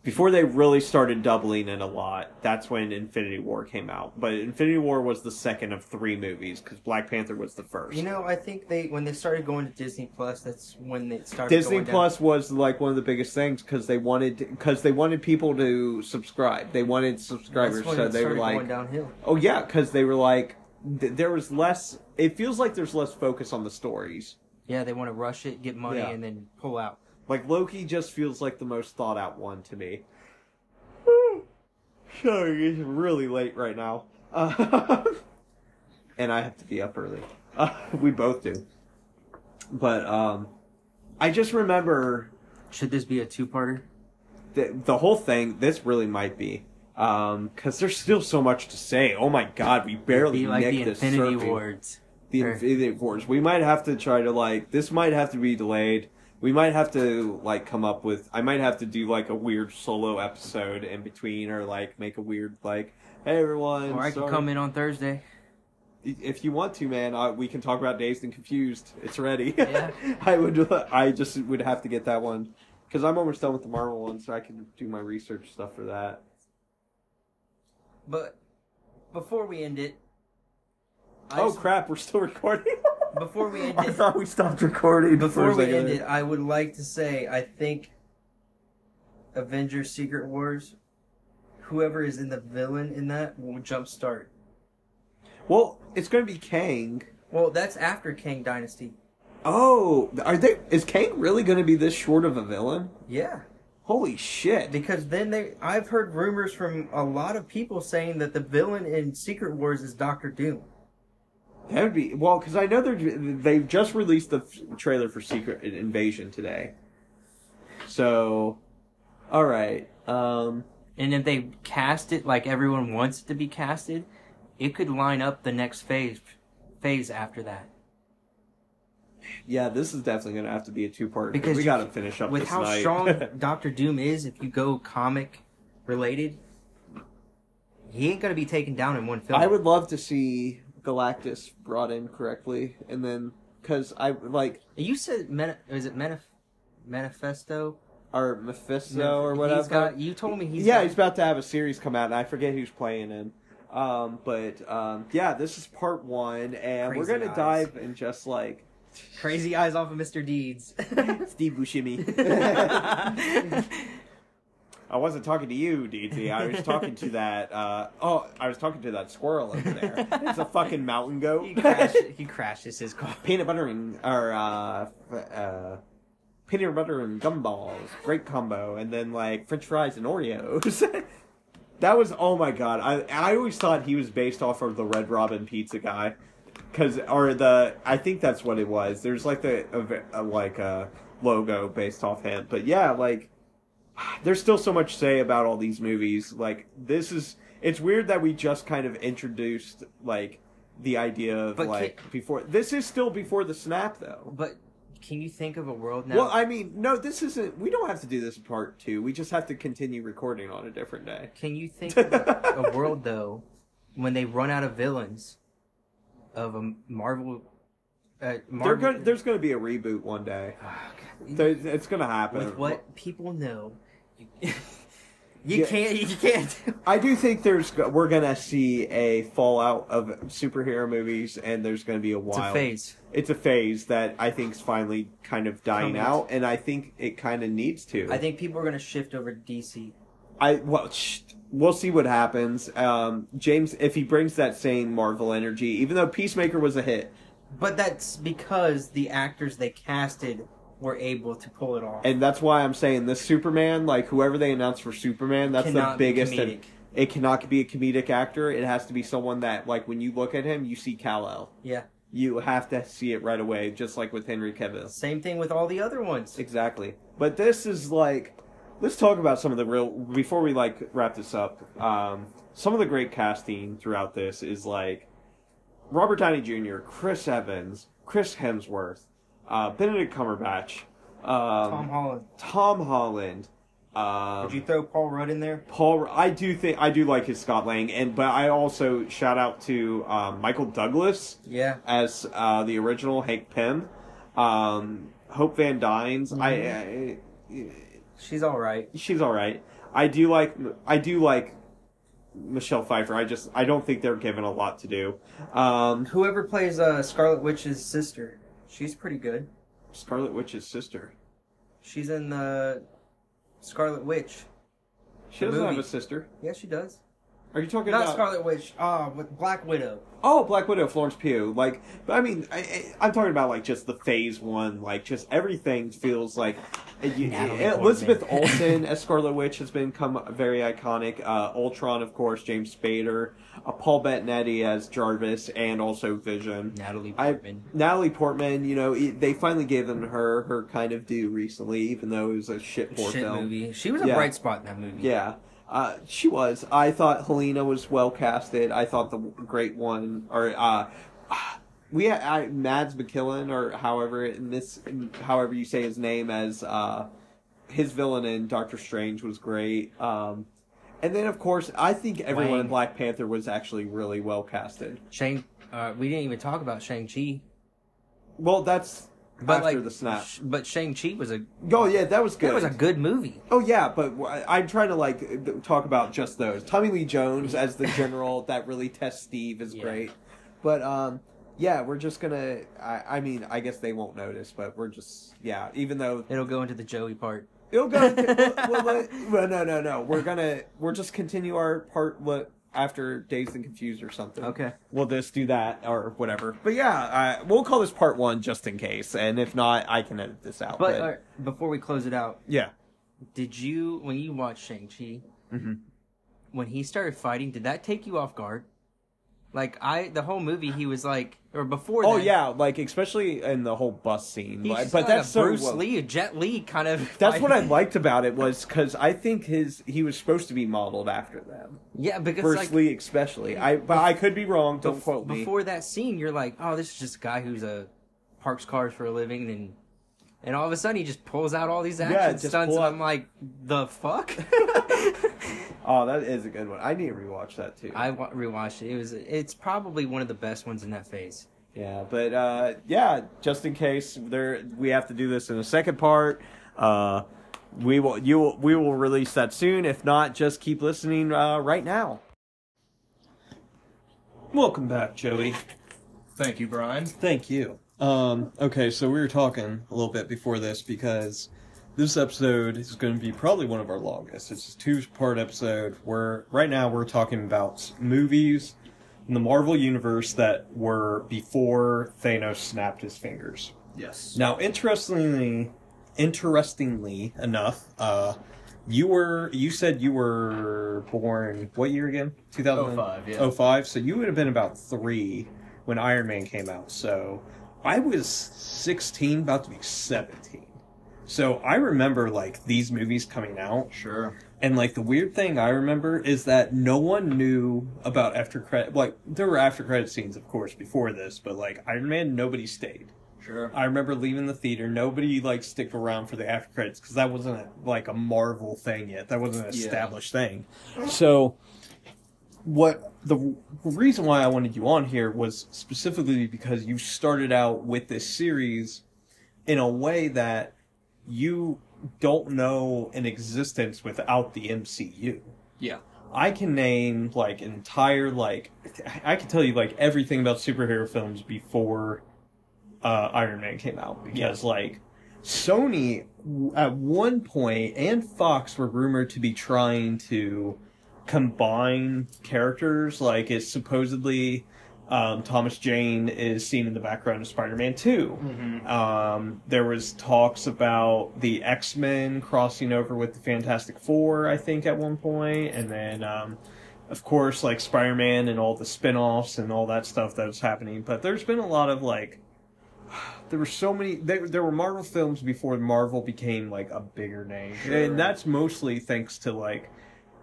before they really started doubling it a lot, that's when Infinity War came out. But Infinity War was the second of three movies because Black Panther was the first. You know, I think they when they started going to Disney Plus, that's when they started. Disney going down- Plus was like one of the biggest things because they wanted because they wanted people to subscribe. They wanted subscribers, so they were like, going downhill. "Oh yeah," because they were like, th- there was less. It feels like there's less focus on the stories. Yeah, they want to rush it, get money, Yeah. and then pull out. Like Loki just feels like the most thought out one to me. Sorry, it's really late right now, uh, and I have to be up early. Uh, we both do, but um, I just remember Should this be a two-parter? the, the whole thing. This really might be because there's still so much to say. Oh my god, we barely Be like the nicked the Infinity surfing. Wars. The Or- Infinity Wars. We might have to try to like this might have to be delayed. We might have to like come up with I might have to do like a weird solo episode in between or like make a weird like hey everyone Or I can sorry." come in on Thursday. if you want to man uh, we can talk about Dazed and Confused it's ready Yeah. I would I just would have to get that one cuz I'm almost done with the Marvel one so I can do my research stuff for that But before we end it, I oh crap we're still recording Before we end I thought we stopped recording before we ended, there. I would like to say I think Avengers: Secret Wars, whoever is in the villain in that will jumpstart. well it's going to be Kang Well, that's after Kang Dynasty. Oh, are they? Is Kang really going to be this short of a villain? Yeah, Holy shit! because then they I've heard rumors from a lot of people saying that the villain in Secret Wars is Doctor Doom. That would be well because I know they're they've just released the f- trailer for Secret Invasion today. So, all right. Um, And if they cast it like everyone wants it to be casted, it could line up the next phase phase after that. yeah, this is definitely going to have to be a two part Because we got to finish up With how night. strong Doctor Doom is, if you go comic related, he ain't gonna be taken down in one film. I would love to see Galactus brought in correctly, and then because I like You said Mani- is it Manif- Manifesto or Mephisto or He's whatever. got- you told me he's yeah, got- he's about to have a series come out, and I forget who's playing him. Um, but um, yeah, this is part one, and we're gonna eyes. dive in just like crazy eyes off of Mr. Deeds. Steve Buscemi. I wasn't talking to you, DT. I was talking to that. Uh, oh, I was talking to that squirrel over there. It's a fucking mountain goat. he, crash, he crashes his car. peanut butter and or uh, f- uh, peanut butter and gumballs, great combo, and then like French fries and Oreos. that was oh my god! I I always thought he was based off of the Red Robin pizza guy, because or the I think that's what it was. There's like the a, a, like a logo based off him, but yeah, like there's still so much to say about all these movies. Like this is it's weird that we just kind of introduced like the idea of But like can- before this is still before the snap though. But can you think of a world now? Well, I mean, no, this isn't. We don't have to do this in part two. We just have to continue recording on a different day. Can you think of a, a world though when they run out of villains of a Marvel? Uh, They're Marvel gonna, there's going to be a reboot one day. There- It's going to happen. with what people know, you, Yeah. can't. You can't. I do think there's we're going to see a fallout of superhero movies, and there's going to be a wild. It's a phase. It's a phase that I think is finally kind of dying Coming. out, and I think it kind of needs to. I think people are gonna shift over to DC. I well, sh- we'll see what happens. Um, James, if he brings that same Marvel energy, even though Peacemaker was a hit, But that's because the actors they casted were able to pull it off. and that's why I'm saying this Superman, like whoever they announced for Superman, that's Cannot the be biggest. comedic. it cannot be a comedic actor. It has to be someone that, like, when you look at him, you see Kal El. Yeah. You have to see it right away, just like with Henry Cavill. Same thing with all the other ones. Exactly. But this is like, let's talk about some of the real before we like wrap this up. Um, some of the great casting throughout this is like Robert Downey Jr., Chris Evans, Chris Hemsworth, uh, Benedict Cumberbatch, um, Tom Holland. Tom Holland. Um, Would you throw Paul Rudd in there? Paul, I do think I do like his Scott Lang, and but I also shout out to um, Michael Douglas Yeah. as uh, the original Hank Pym, um, Hope Van Dynes. I, I, She's all right. she's all right. I do like I do like Michelle Pfeiffer. I just I don't think they're given a lot to do. Um, Whoever plays uh, Scarlet Witch's sister, she's pretty good. Scarlet Witch's sister. She's in the Scarlet Witch. She The doesn't have a sister. Yeah, she does. Are you talking Not about? Scarlet Witch. Ah, with Black Widow. Oh, Black Widow, Florence Pugh. Like, but I mean, I, I, I'm talking about like just the Phase One. Like, just everything feels like. uh, You, Elizabeth Portman. Olsen as Scarlet Witch has become very iconic. Uh, Ultron, of course, James Spader, uh, Paul Bettany as Jarvis, and also Vision. Natalie I- Portman. Natalie Portman, you know, it- they finally gave them her her kind of due recently, even though it was a shit poor Shit film. movie. She was a Yeah. bright spot in that movie. Yeah, uh, she was. I thought Helena was well casted. I thought the great one, or uh, we had I, Mads McKillen, or however in this, however you say his name, as uh, his villain in Doctor Strange was great. Um, and then of course, I think everyone in Black Panther was actually really well casted. Shang. Uh, we didn't even talk about Shang Chi. Well, that's But after like, the snap. sh- but Shang Chi was a Oh yeah, that was good. that was a good movie. Oh yeah, but I'm trying to like talk about just those. Tommy Lee Jones as the general that really tests Steve is Yeah. great. But um yeah, we're just gonna I, I mean, I guess they won't notice, but we're just yeah, even though It'll go into the Joey part. it'll go well, well, well, well, no no no. We're gonna we're just continue our part what after Dazed and Confused or something. Okay. We'll just do that or whatever. But yeah, uh, we'll call this part one just in case. And if not, I can edit this out. But uh, before we close it out, yeah. did you when you watched Shang Chi, Mhm. when he started fighting, did that take you off guard? Like I, the whole movie, he was like, or before. That. Oh then, yeah, like especially in the whole bus scene. he's just but like that's a so Bruce well- Lee, Jet Li kind of. That's what I liked about it was because I think his he was supposed to be modeled after them. Yeah, because Bruce like Lee especially. I but I could be wrong. Don't bef- quote me. before that scene, you're like, oh, this is just a guy who's a parks cars for a living, and and all of a sudden he just pulls out all these action Yeah, just stunts, and I'm like, the fuck. oh, that is a good one. I need to rewatch that too. I wa- rewatched it. It was it's probably one of the best ones in that phase. Yeah, but uh, yeah, just in case there we have to do this in a second part. Uh, we will you will, we will release that soon. If not, just keep listening uh, right now. Welcome back, Joey. Thank you, Brian. Thank you. Um, okay, so we were talking a little bit before this because this episode is going to be probably one of our longest. It's a two-part episode where right now we're talking about movies in the Marvel universe that were before Thanos snapped his fingers. Yes. Now, interestingly, interestingly enough, uh, you were you said you were born what year again? 2000 05, yeah. 05, so you would have been about 3 when Iron Man came out. So, I was 16 about to be 17. So, I remember like these movies coming out Sure. and like the weird thing I remember is that no one knew about after credit. Like there were after credit scenes, of course, before this, but like Iron Man, nobody stayed. Sure. I remember leaving the theater. Nobody like stick around for the after credits because that wasn't a, like a Marvel thing yet. That wasn't an Yeah. established thing. So, what the reason why I wanted you on here was specifically because you started out with this series in a way that you don't know an existence without the MCU. Yeah. I can name like entire like I can tell you like everything about superhero films before uh, Iron Man came out because like Sony at one point and Fox were rumored to be trying to combine characters like it's supposedly um, Thomas Jane is seen in the background of Spider-Man 2. Mm-hmm. Um, there was talks about the X Men crossing over with the Fantastic Four, I think, at one point, and then, um, of course, like Spider Man and all the spin offs and all that stuff that was happening. But there's been a lot of like, there were so many. There, there were Marvel films before Marvel became like a bigger name, Sure. and that's mostly thanks to like.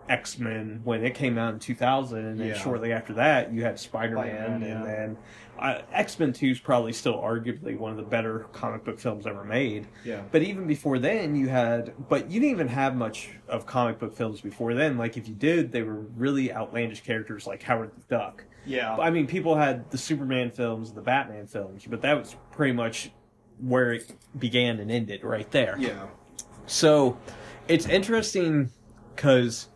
X Men when it came out in 2000, and then Yeah. shortly after that, you had Spider Man, Spider-Man, and then uh, X Men 2 is probably still arguably one of the better comic book films ever made. Yeah. But even before then, you had, but you didn't even have much of comic book films before then. Like, if you did, they were really outlandish characters like Howard the Duck. Yeah. I mean, people had the Superman films, the Batman films, but that was pretty much where it began and ended right there. Yeah. So it's interesting because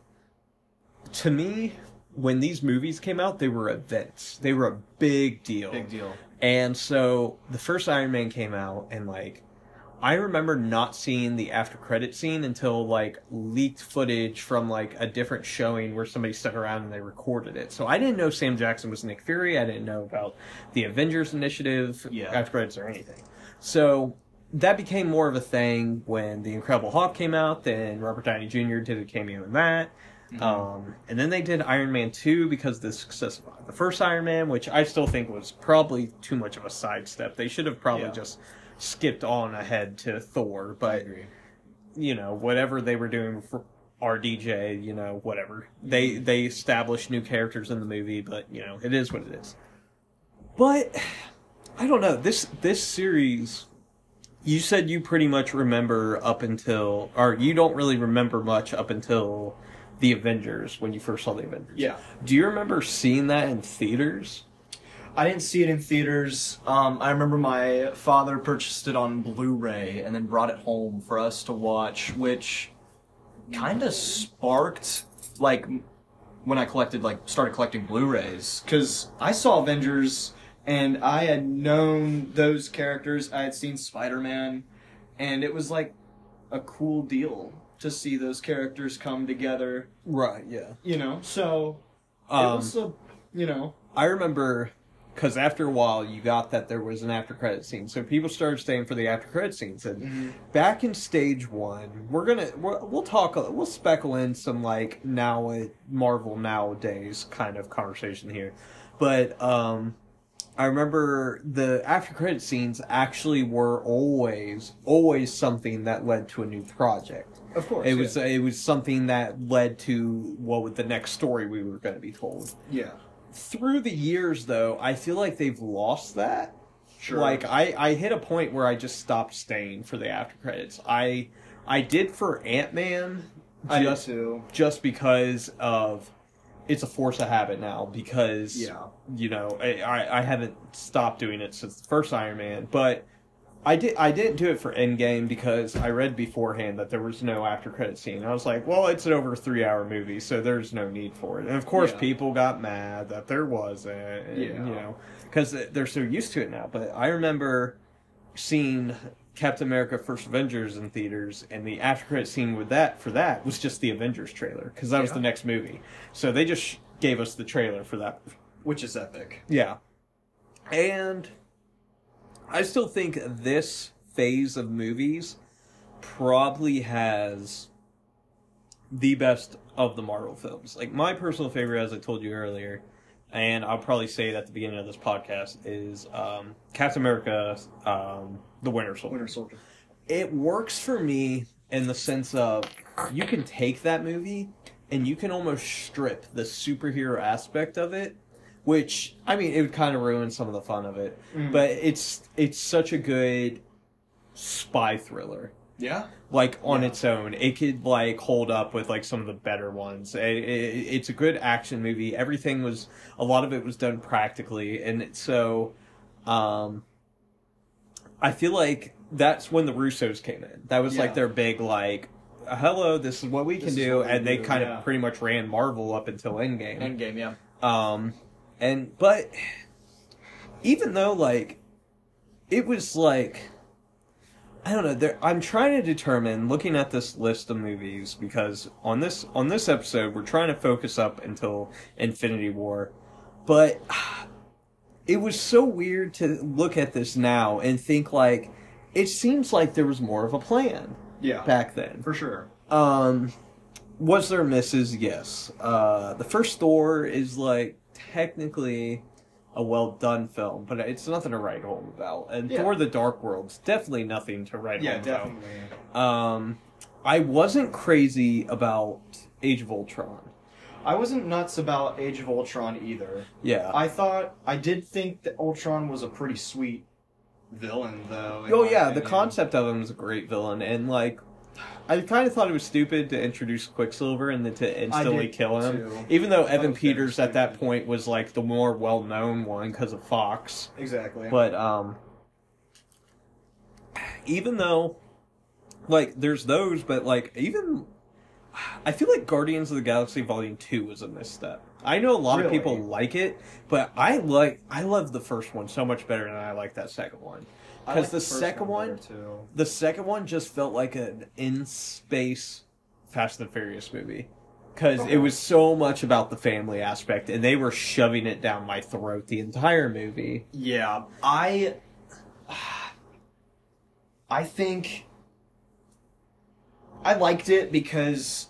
to me, when these movies came out, they were events. They were a big deal. Big deal. And so the first Iron Man came out, and like, I remember not seeing the after credit scene until like leaked footage from like a different showing where somebody stuck around and they recorded it. So I didn't know Sam Jackson was Nick Fury. I didn't know about the Avengers Initiative Yeah. after credits or anything. So that became more of a thing when the Incredible Hulk came out. Then Robert Downey Jr. did a cameo in that. Um, and then they did Iron Man 2 because the success of the first Iron Man, which I still think was probably too much of a sidestep. They should have probably Yeah. just skipped on ahead to Thor, but you know, whatever they were doing for RDJ, you know, whatever. They they established new characters in the movie, but you know, it is what it is. But I don't know. This this series you said you pretty much remember up until or you don't really remember much up until the Avengers when you first saw the Avengers. Yeah. Do you remember seeing that in theaters? I didn't see it in theaters. Um, I remember my father purchased it on Blu-ray and then brought it home for us to watch, which kind of sparked like when I collected like started collecting Blu-rays because I saw Avengers and I had known those characters. I had seen Spider-Man, and it was like a cool deal to see those characters come together. Right, yeah. You know, so it Um, was a you know I remember because after a while you got that there was an after credit scene, so people started staying for the after credit scenes. And back in stage one, we're gonna we're, we'll talk we'll speckle in some like now Marvel nowadays kind of conversation here, but um. I remember the after credit scenes actually were always always something that led to a new project. Of course It was it was something that led to what would the next story we were going to be told. Yeah. Through the years though i feel like they've lost that. Sure. Like i i hit a point where i just stopped staying for the after credits. I i did for ant-man I just too. just because of it's a force of habit now because Yeah. you know I, I I haven't stopped doing it since the first iron man but I did. I didn't do it for Endgame because I read beforehand that there was no after credit scene. I was like, well, it's an over three hour movie, so there's no need for it. And of course, Yeah. people got mad that there wasn't. And, Yeah. You know, because they're so used to it now. But I remember seeing Captain America: First Avengers in theaters, and the after credit scene with that for that was just the Avengers trailer because that was the next movie. So they just gave us the trailer for that which is epic. yeah. And I still think this phase of movies probably has the best of the Marvel films. Like my personal favorite, as I told you earlier, and I'll probably say it at the beginning of this podcast, is um, Captain America: um, The Winter Soldier Winter Soldier. it works for me in the sense of you can take that movie and you can almost strip the superhero aspect of it which i mean it would kind of ruin some of the fun of it but it's it's such a good spy thriller Yeah. like on Yeah. its own it could like hold up with like some of the better ones it, it, it's a good action movie everything was a lot of it was done practically and it- so um i feel like that's when the russos came in that was Yeah. like their big like hello this is what we can This is do we and they do, kind yeah. of pretty much ran marvel up until endgame Endgame. Yeah. um, and but even though like it was like I don't know, there I'm trying to determine looking at this list of movies because on this on this episode we're trying to focus up until Infinity War. But it was so weird to look at this now and think like it seems like there was more of a plan Yeah. back then. For sure. Um, was there misses? Yes. Uh, the first Thor is like technically a well done film, but it's nothing to write home about. And Yeah. Thor: The Dark World's definitely nothing to write Yeah, home definitely. about. Um, I wasn't crazy about Age of Ultron. I wasn't nuts about Age of Ultron either. Yeah. I thought I did think that Ultron was a pretty sweet villain, though. Oh yeah, the concept of him was a great villain, and like, I kind of thought it was stupid to introduce Quicksilver and then to instantly kill him, too. even though Evan Peters at that point was like the more well-known one because of Fox. Exactly. But um, even though, like, there's those, but like even I feel like Guardians of the Galaxy Volume Two was a misstep. I know a lot of people like it, but I like I love the first one so much better than I like that second one. Because like the, first second one, too. the second one just felt like an in space Fast and Furious movie. Because Okay. it was so much about the family aspect, and they were shoving it down my throat the entire movie. Yeah, I I think I liked it because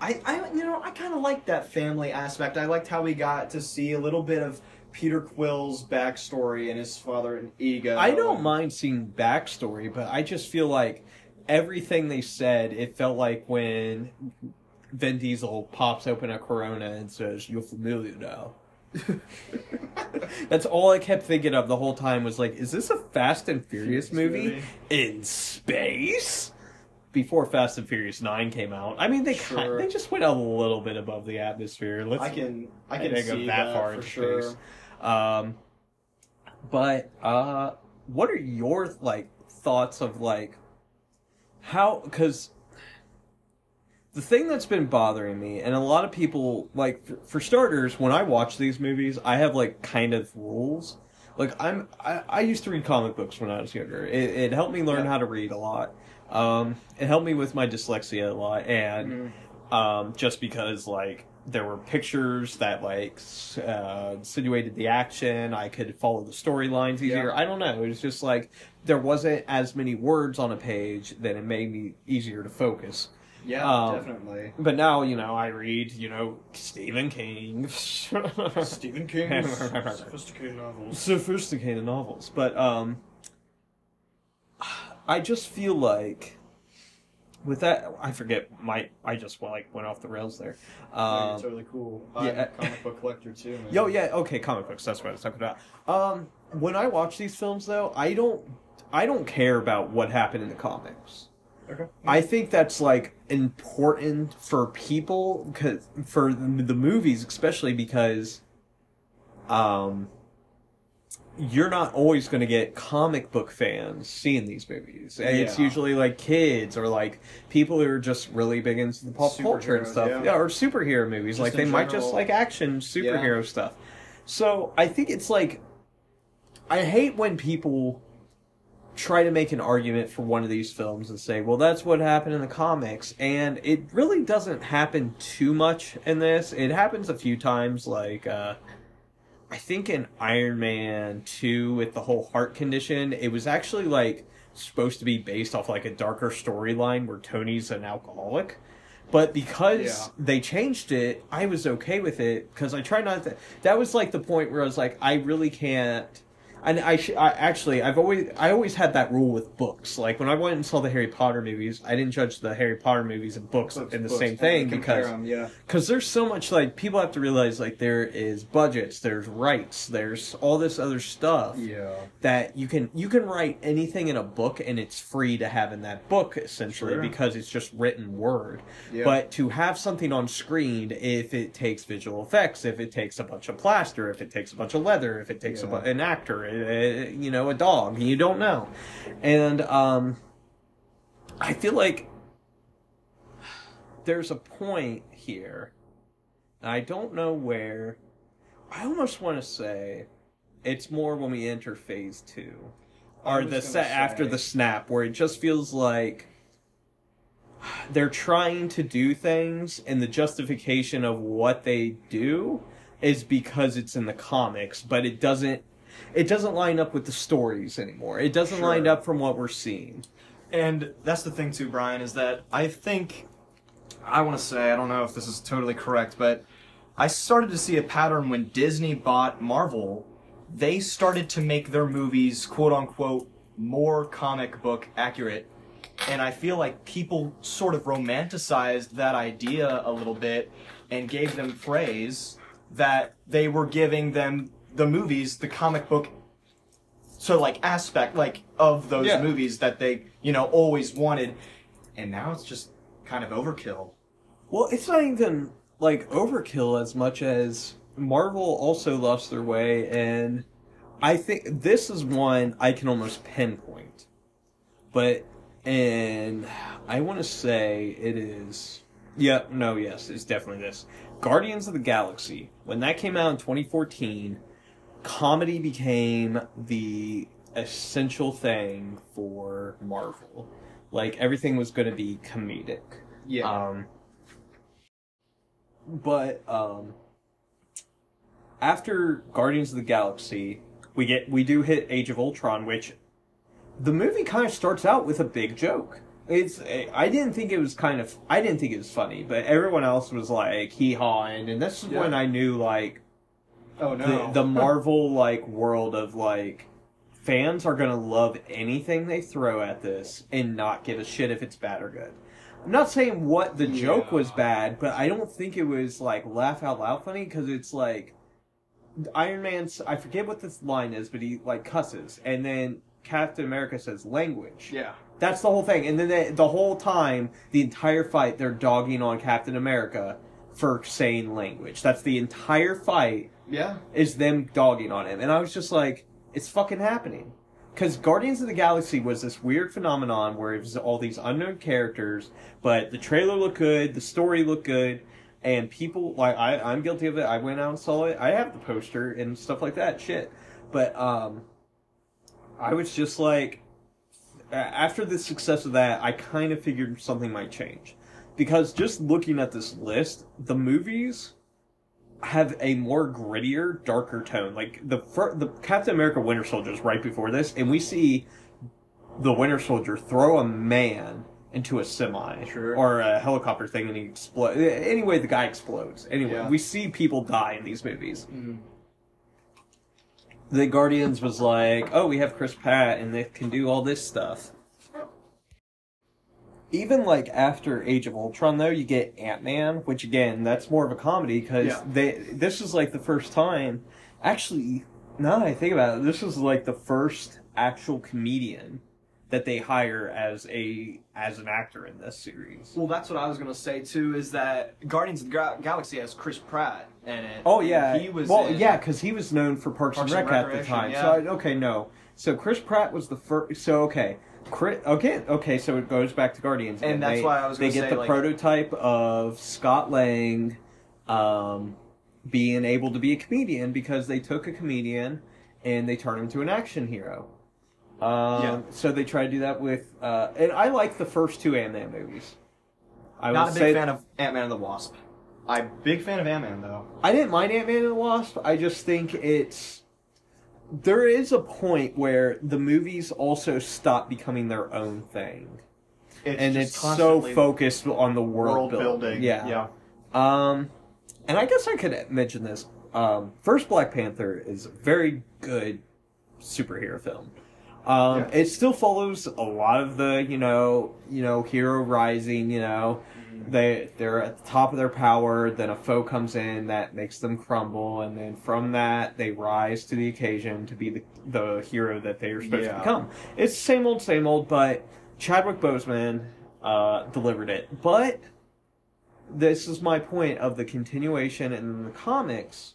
I I you know, I kind of liked that family aspect. I liked how we got to see a little bit of Peter Quill's backstory and his father and ego. I don't mind seeing backstory, but I just feel like everything they said, it felt like when Vin Diesel pops open a Corona and says, "You're familiar now." That's all I kept thinking of the whole time was like, is this a Fast and Furious movie movie. in space? Before Fast and Furious Nine came out, I mean they kind, Sure. they just went a little bit above the atmosphere. Let's I can I can see go that that, far for sure. space. Um, but uh, what are your like thoughts of like how? Because the thing that's been bothering me, and a lot of people like for, for starters, when I watch these movies, I have like kind of rules. Like I'm, I, I used to read comic books when I was younger. It, it helped me learn Yeah. how to read a lot. Um, it helped me with my dyslexia a lot, and Mhm. um, just because like there were pictures that like uh, insinuated the action. I could follow the storylines easier. Yeah. I don't know. It was just like there wasn't as many words on a page that it made me easier to focus. Yeah, Um, definitely. But now you know I read you know Stephen King, Stephen King, sophisticated novels. sophisticated novels. But um, I just feel like with that I forget my I just like went off the rails there. Um, you're totally cool. I'm yeah. a comic book collector too. Man. Yo, yeah, okay, comic books. That's what I was talking about. Um, when I watch these films, though, I don't, I don't care about what happened in the comics. Okay. I think that's like important for people, cause for the, the movies, especially because, um, you're not always going to get comic book fans seeing these movies. And It's usually like kids or like people who are just really big into the pop culture and stuff. yeah. Yeah, or superhero movies. Just like they in might just like action superhero stuff. So I think it's like I hate when people try to make an argument for one of these films and say, well, that's what happened in the comics. And it really doesn't happen too much in this. It happens a few times, like, uh, I think in Iron Man 2 with the whole heart condition, it was actually like supposed to be based off like a darker storyline where Tony's an alcoholic. But because Yeah. they changed it, I was okay with it because I try not to. That was like the point where I was like, I really can't. And I, sh- I actually, I've always, I always had that rule with books. Like when I went and saw the Harry Potter movies, I didn't judge the Harry Potter movies and books Books, in the books, same thing because yeah. because there's so much like people have to realize like there is budgets there's rights there's all this other stuff Yeah. that you can you can write anything in a book and it's free to have in that book essentially Sure. because it's just written word Yeah. but to have something on screen if it takes visual effects if it takes a bunch of plaster if it takes a bunch of leather if it takes a Yeah. bu- an actor you know a dog you don't know and um i feel like there's a point here. I don't know where. I almost want to say it's more when we enter phase two, or the set after the snap, where it just feels like they're trying to do things, and the justification of what they do is because it's in the comics, but it doesn't. It doesn't line up with the stories anymore. It doesn't Sure. line up from what we're seeing. And that's the thing too, Brian, is that I think I want to say I don't know if this is totally correct, but I started to see a pattern when Disney bought Marvel. They started to make their movies quote unquote more comic book accurate. And I feel like people sort of romanticized that idea a little bit and gave them praise that they were giving them the movies the comic book so like aspect like of those Yeah. movies that they you know always wanted and now it's just kind of overkill Well, it's not even like overkill as much as Marvel also lost their way, and I think this is one I can almost pinpoint. But and I want to say it is. Yeah, no, yes, it's definitely this. Guardians of the Galaxy. When that came out in 2014, comedy became the essential thing for Marvel. Like everything was going to be comedic. Yeah. Um, but um, after Guardians of the Galaxy, we get we do hit Age of Ultron, which the movie kind of starts out with a big joke. It's I didn't think it was kind of I didn't think it was funny, but everyone else was like hee hawing, and this is Yeah. when I knew like oh no. the, the Marvel like world of like fans are gonna love anything they throw at this and not give a shit if it's bad or good. I'm not saying what the joke was bad, but I don't think it was like laugh out loud funny because it's like Iron Man's. I forget what this line is, but he like cusses, and then Captain America says language. yeah. That's the whole thing. And then they, the whole time, the entire fight, they're dogging on Captain America for saying language. That's the entire fight Yeah. is them dogging on him. And I was just like, it's fucking happening. Because Guardians of the Galaxy was this weird phenomenon where it was all these unknown characters, but the trailer looked good, the story looked good, and people, like, I, I'm guilty of it. I went out and saw it. I have the poster and stuff like that, shit. But, um, I was just like, after the success of that, I kind of figured something might change. Because just looking at this list, the movies have a more grittier, darker tone. Like the fir- the Captain America Winter Soldier is right before this, and we see the Winter Soldier throw a man into a semi Sure. or a helicopter thing, and he explodes. Anyway, the guy explodes. Anyway, Yeah. we see people die in these movies. Mhm. The Guardians was like, oh, we have Chris Pratt, and they can do all this stuff. Even like after Age of Ultron, though, you get Ant Man, which again, that's more of a comedy because Yeah. they this is like the first time. Actually, now that I think about it, this is like the first actual comedian that they hire as a as an actor in this series. Well, that's what I was gonna say too. Is that Guardians of the Ga- Galaxy has Chris Pratt in it? Oh yeah, he was. well yeah because he was known for Parks, Parks and and Rec at the time. yeah. So I, okay, no. So Chris Pratt was the first. So okay, Chris, okay, okay. So it goes back to Guardians, And that's they, why I was They get say, the like- prototype of Scott Lang, um, being able to be a comedian because they took a comedian and they turned him into an action hero. Um, Yeah. So they try to do that with, uh, and I like the first two Ant Man movies. I Not a big fan of Ant Man and the Wasp. I'm big fan of Ant Man though. I didn't mind Ant Man and the Wasp. I just think it's there is a point where the movies also stop becoming their own thing, It's and it's so focused on the world, world building. building. Yeah. yeah. Um, and I guess I could mention this. Um, first Black Panther is a very good superhero film. Um, Yeah. It still follows a lot of the, you know, you know, hero rising. You know, they they're at the top of their power. Then a foe comes in that makes them crumble, and then from that they rise to the occasion to be the the hero that they are supposed to become. It's same old, same old, but Chadwick Boseman uh, delivered it. But this is my point of the continuation in the comics.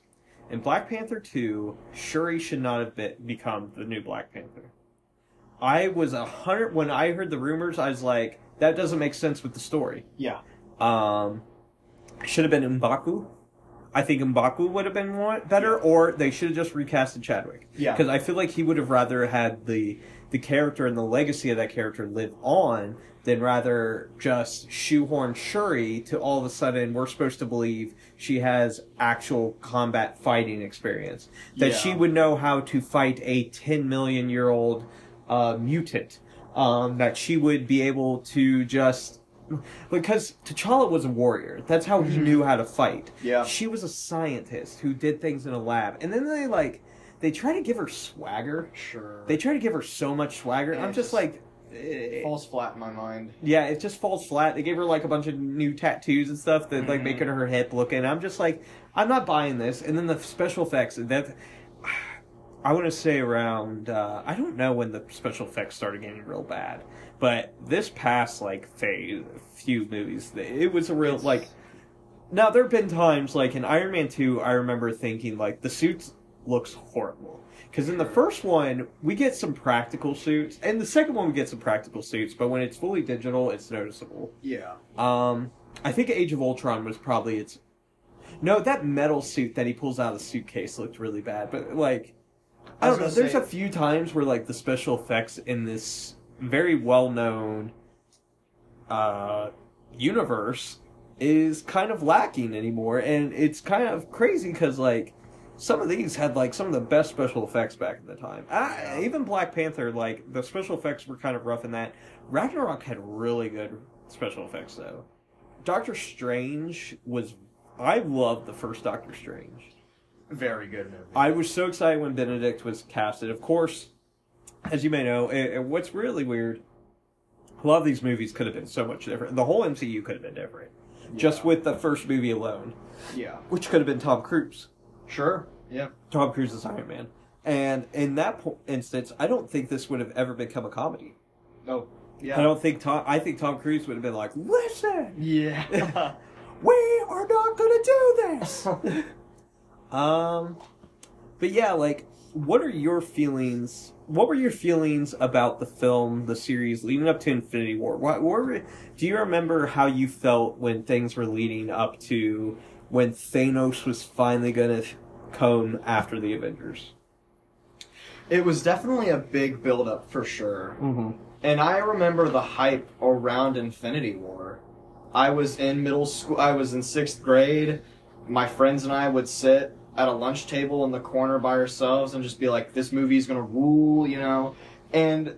In Black Panther 2, Shuri should not have been, become the new Black Panther. I was a hundred when I heard the rumors. I was like, that doesn't make sense with the story. Yeah. Um, should have been Mbaku. I think Mbaku would have been more, better, or they should have just recasted Chadwick. Yeah. because I feel like he would have rather had the the character and the legacy of that character live on than rather just shoehorn Shuri to all of a sudden we're supposed to believe she has actual combat fighting experience that Yeah. she would know how to fight a 10 million year old uh, mutant um, that she would be able to just because T'Challa was a warrior. That's how he knew how to fight. Mm-hmm. Yeah. She was a scientist who did things in a lab. And then they like they try to give her swagger. Sure. They try to give her so much swagger. And I'm just just like eh, falls flat in my mind. yeah, it just falls flat. They gave her like a bunch of new tattoos and stuff that like Mhm. making her hip looking. I'm just like, I'm not buying this. And then the special effects that I want to say around uh, I don't know when the special effects started getting real bad, but this past like phase, few movies, it was a real It's- like. Now there have been times like in Iron Man two, I remember thinking like the suits looks horrible. Because in the first one, we get some practical suits, and the second one we get some practical suits, but when it's fully digital, it's noticeable. Yeah. Um, I think Age of Ultron was probably its. No, that metal suit that he pulls out of the suitcase looked really bad, but like, I I don't know. There's say- a few times where like the special effects in this very well known uh, universe is kind of lacking anymore, and it's kind of crazy because like some of these had like some of the best special effects back in the time. I, even Black Panther, like the special effects were kind of rough in that. Ragnarok had really good special effects though. Doctor Strange was. I loved the first Doctor Strange. Very good movie. I was so excited when Benedict was casted. Of course, as you may know, and and what's really weird, a lot of these movies could have been so much different. The whole MCU could have been different, just with the first movie alone, yeah. which could have been Tom Cruise. Sure. Yeah. Tom Cruise is Iron Man. And in that po- instance, I don't think this would have ever become a comedy. Oh. Yeah. I don't think Tom. I think Tom Cruise would have been like, "Listen, Yeah. we are not gonna do this." um, but yeah, like, what are your feelings? What were your feelings about the film, the series, leading up to Infinity War? What, what were, do you remember how you felt when things were leading up to when Thanos was finally gonna come after the Avengers? it was definitely a big build-up for sure. Mm-hmm. And I remember the hype around Infinity War. I was in middle school, I was in sixth grade. My friends and I would sit at a lunch table in the corner by ourselves and just be like, this movie's gonna rule, you know? And,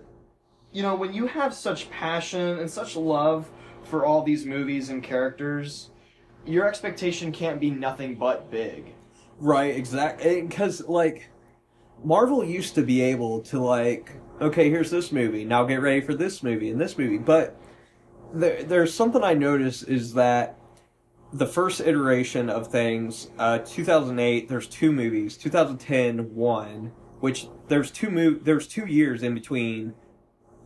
you know, when you have such passion and such love for all these movies and characters, your expectation can't be nothing but big. Right, exactly. Because eh, like Marvel used to be able to like, okay, here's this movie. Now get ready for this movie and this movie. But there, there's something I noticed is that the first iteration of things, uh, 2008, there's two movies. 2010, one, which there's two mov- there's two years in between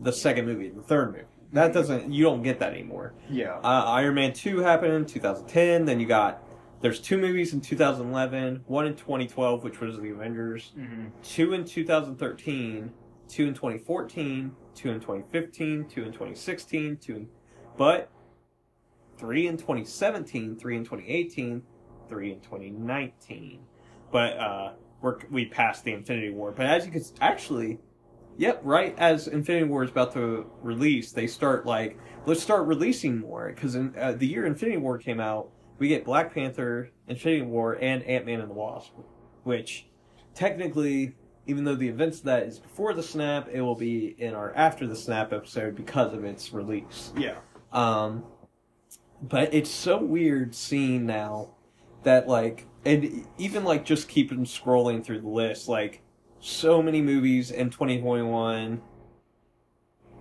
the second movie and the third movie. That doesn't you don't get that anymore. Yeah. Uh, Iron Man 2 happened in 2010. Then you got, there's two movies in 2011, one in 2012, which was The Avengers, Mm-hmm. two in 2013, two in 2014, two in 2015, two in 2016, two in, but three in 2017, three in 2018, three in 2019. But, uh, we're, we passed the Infinity War. But as you can, actually, Yep, right as Infinity War is about to release, they start like let's start releasing more because uh, the year Infinity War came out, we get Black Panther, Infinity War, and Ant Man and the Wasp, which technically, even though the events of that is before the snap, it will be in our after the snap episode because of its release. Yeah. Um, but it's so weird seeing now that like, and even like just keeping scrolling through the list, like so many movies in 2021,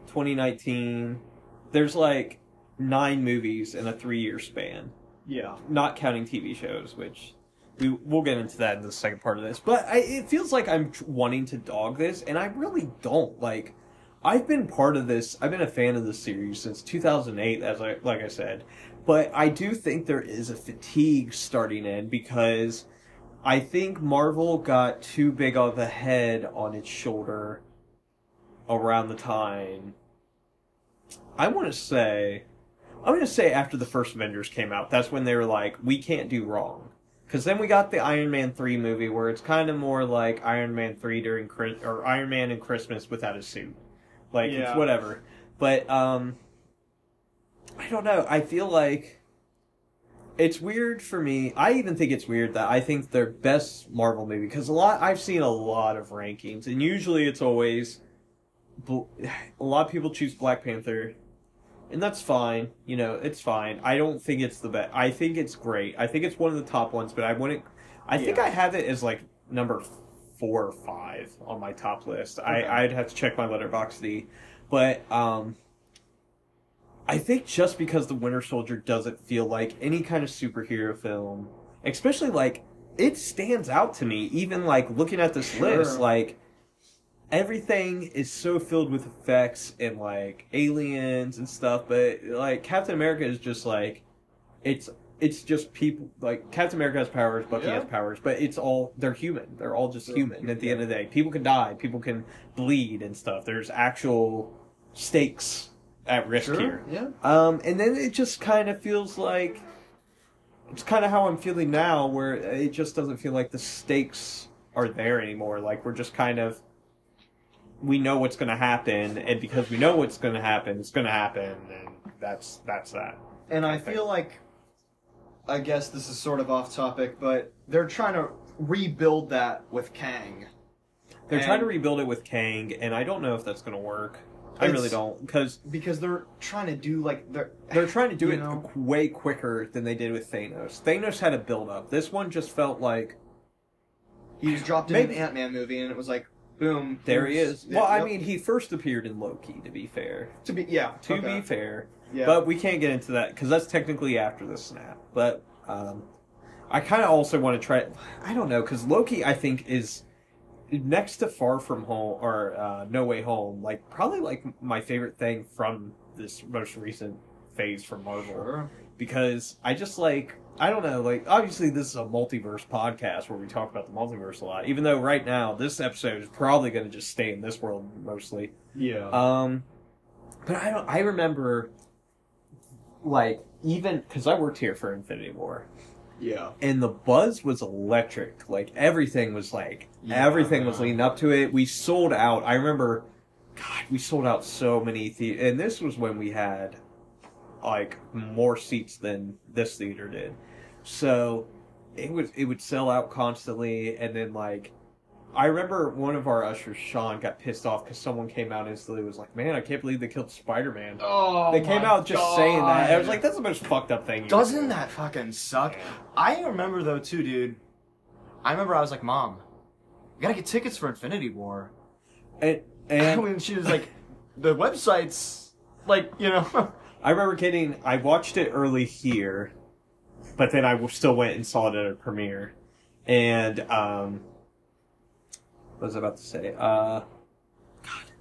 2019. There's like nine movies in a three year span, Yeah. not counting TV shows, which we we'll get into that in the second part of this. But I, it feels like I'm wanting to dog this, and I really don't. Like, I've been part of this. I've been a fan of this series since 2008, as I like I said. But I do think there is a fatigue starting in because I think Marvel got too big of a head on its shoulder around the time. I want to say, I'm going to say after the first Avengers came out, that's when they were like, we can't do wrong. Because then we got the Iron Man 3 movie where it's kind of more like Iron Man 3 during or Iron Man in Christmas without a suit. Like, it's whatever. But, um, I don't know. I feel like it's weird for me. I even think it's weird that I think their best Marvel movie because a lot I've seen a lot of rankings, and usually it's always a lot of people choose Black Panther, and that's fine. You know, it's fine. I don't think it's the best. I think it's great. I think it's one of the top ones, but I wouldn't. I think I have it as like number four or five on my top list. Okay. I I'd have to check my letterbox letterboxd, but um. I think just because the Winter Soldier doesn't feel like any kind of superhero film, especially like it stands out to me. Even like looking at this Sure. list, like everything is so filled with effects and like aliens and stuff. But like Captain America is just like it's it's just people like Captain America has powers, Bucky Yeah. has powers, but it's all they're human. They're all just human at the end of the day. People can die, people can bleed and stuff. There's actual stakes at risk here. Yeah. Um, and then it just kind of feels like it's kind of how I'm feeling now, where it just doesn't feel like the stakes are there anymore. Like we're just kind of we know what's going to happen, and because we know what's going to happen, it's going to happen, and that's that's that. And I feel like, I guess this is sort of off topic, but they're trying to rebuild that with Kang. They're And- trying to rebuild it with Kang, and I don't know if that's going to work. I really It's- don't, because because they're trying to do like they're they're trying to do You it know? way quicker than they did with Thanos. Thanos had a build up. This one just felt like he just dropped in Maybe- an Ant Man movie and it was like boom there he here's- is. Well, I yep. mean, he first appeared in Loki. To be fair, to be yeah to okay. be fair, yeah But we can't get into that because that's technically after the snap. But um, I kind of also want to try. I don't know because Loki, I think, is next to Far From Home or uh, No Way Home. Like probably like my favorite thing from this most recent phase from Marvel Sure. because I just like. I don't know, like obviously this is a multiverse podcast where we talk about the multiverse a lot. Even though right now this episode is probably going to just stay in this world mostly. yeah Um, but I don't. I remember, like, even because I worked here for Infinity War, yeah and the buzz was electric. Like everything was like Yeah. everything was leading up to it. We sold out. I remember, God, we sold out so many the and this was when we had like more seats than this theater did. So it was it would sell out constantly, and then like. I remember one of our ushers, Sean, got pissed off because someone came out instantly and was like, "Man, I can't believe they killed Spider Man." oh they came my out just saying that. I was like, "That's the most fucked up thing." doesn't that fucking suck I remember though too dude I remember I was like mom we gotta get tickets for Infinity War And, and and when she was like the website's like you know I remember getting. I watched it early here, but then I still went and saw it at a premiere. And um, what was I about to say? Uh, God,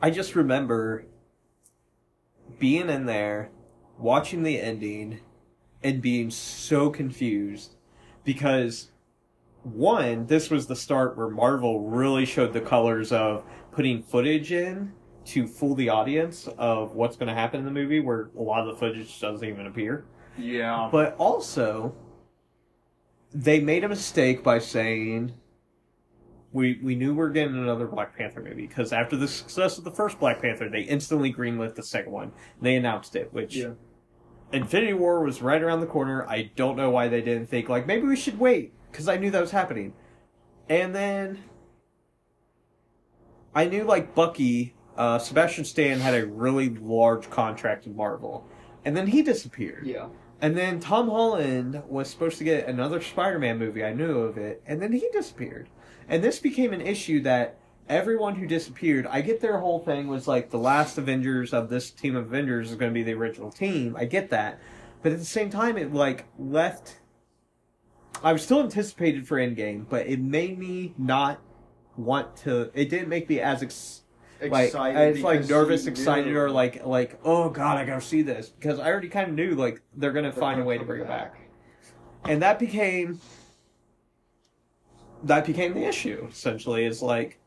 I just remember being in there, watching the ending, and being so confused because one, this was the start where Marvel really showed the colors of putting footage in to fool the audience of what's going to happen in the movie, where a lot of the footage doesn't even appear. yeah But also, they made a mistake by saying we we knew we were getting another Black Panther movie because after the success of the first Black Panther, they instantly greenlit the second one. They announced it, which Yeah. Infinity War was right around the corner. I don't know why they didn't think like maybe we should wait because I knew that was happening. And then I knew like Bucky, uh, Sebastian Stan had a really large contract with Marvel, and then he disappeared. yeah And then Tom Holland was supposed to get another Spider-Man movie. I knew of it, and then he disappeared. And this became an issue that everyone who disappeared, I get their whole thing was like the last Avengers of this team of Avengers is going to be the original team. I get that, but at the same time, it like left. I was still anticipated for Endgame, but it made me not want to. It didn't make me as ex- like it's like nervous, excited, or like like oh god, I gotta see this because I already kind of knew like they're gonna They're find a way to bring it back. back, and that became that became the issue. Essentially, is like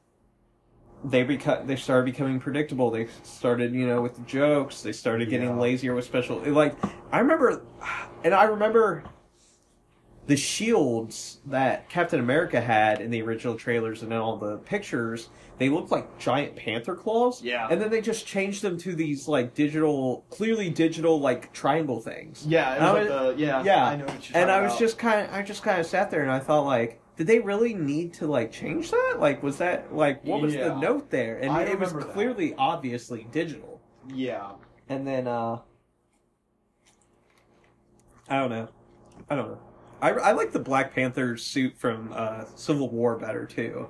they beca- they started becoming predictable. They started you know with the jokes. They started getting Yeah. lazier with special. Like I remember, and I remember the shields that Captain America had in the original trailers and in all the pictures, they looked like giant panther claws. Yeah. And then they just changed them to these like digital, clearly digital like triangle things. Yeah, it was like the yeah. yeah. I know what you're And I was about. just kind of, I just kind of sat there and I thought like, did they really need to like change that? Like, was that like what was the note there? And I it was remember that. clearly, obviously digital. yeah. And then, uh, I don't know. I don't know. I, I like the Black Panther suit from uh, Civil War better too.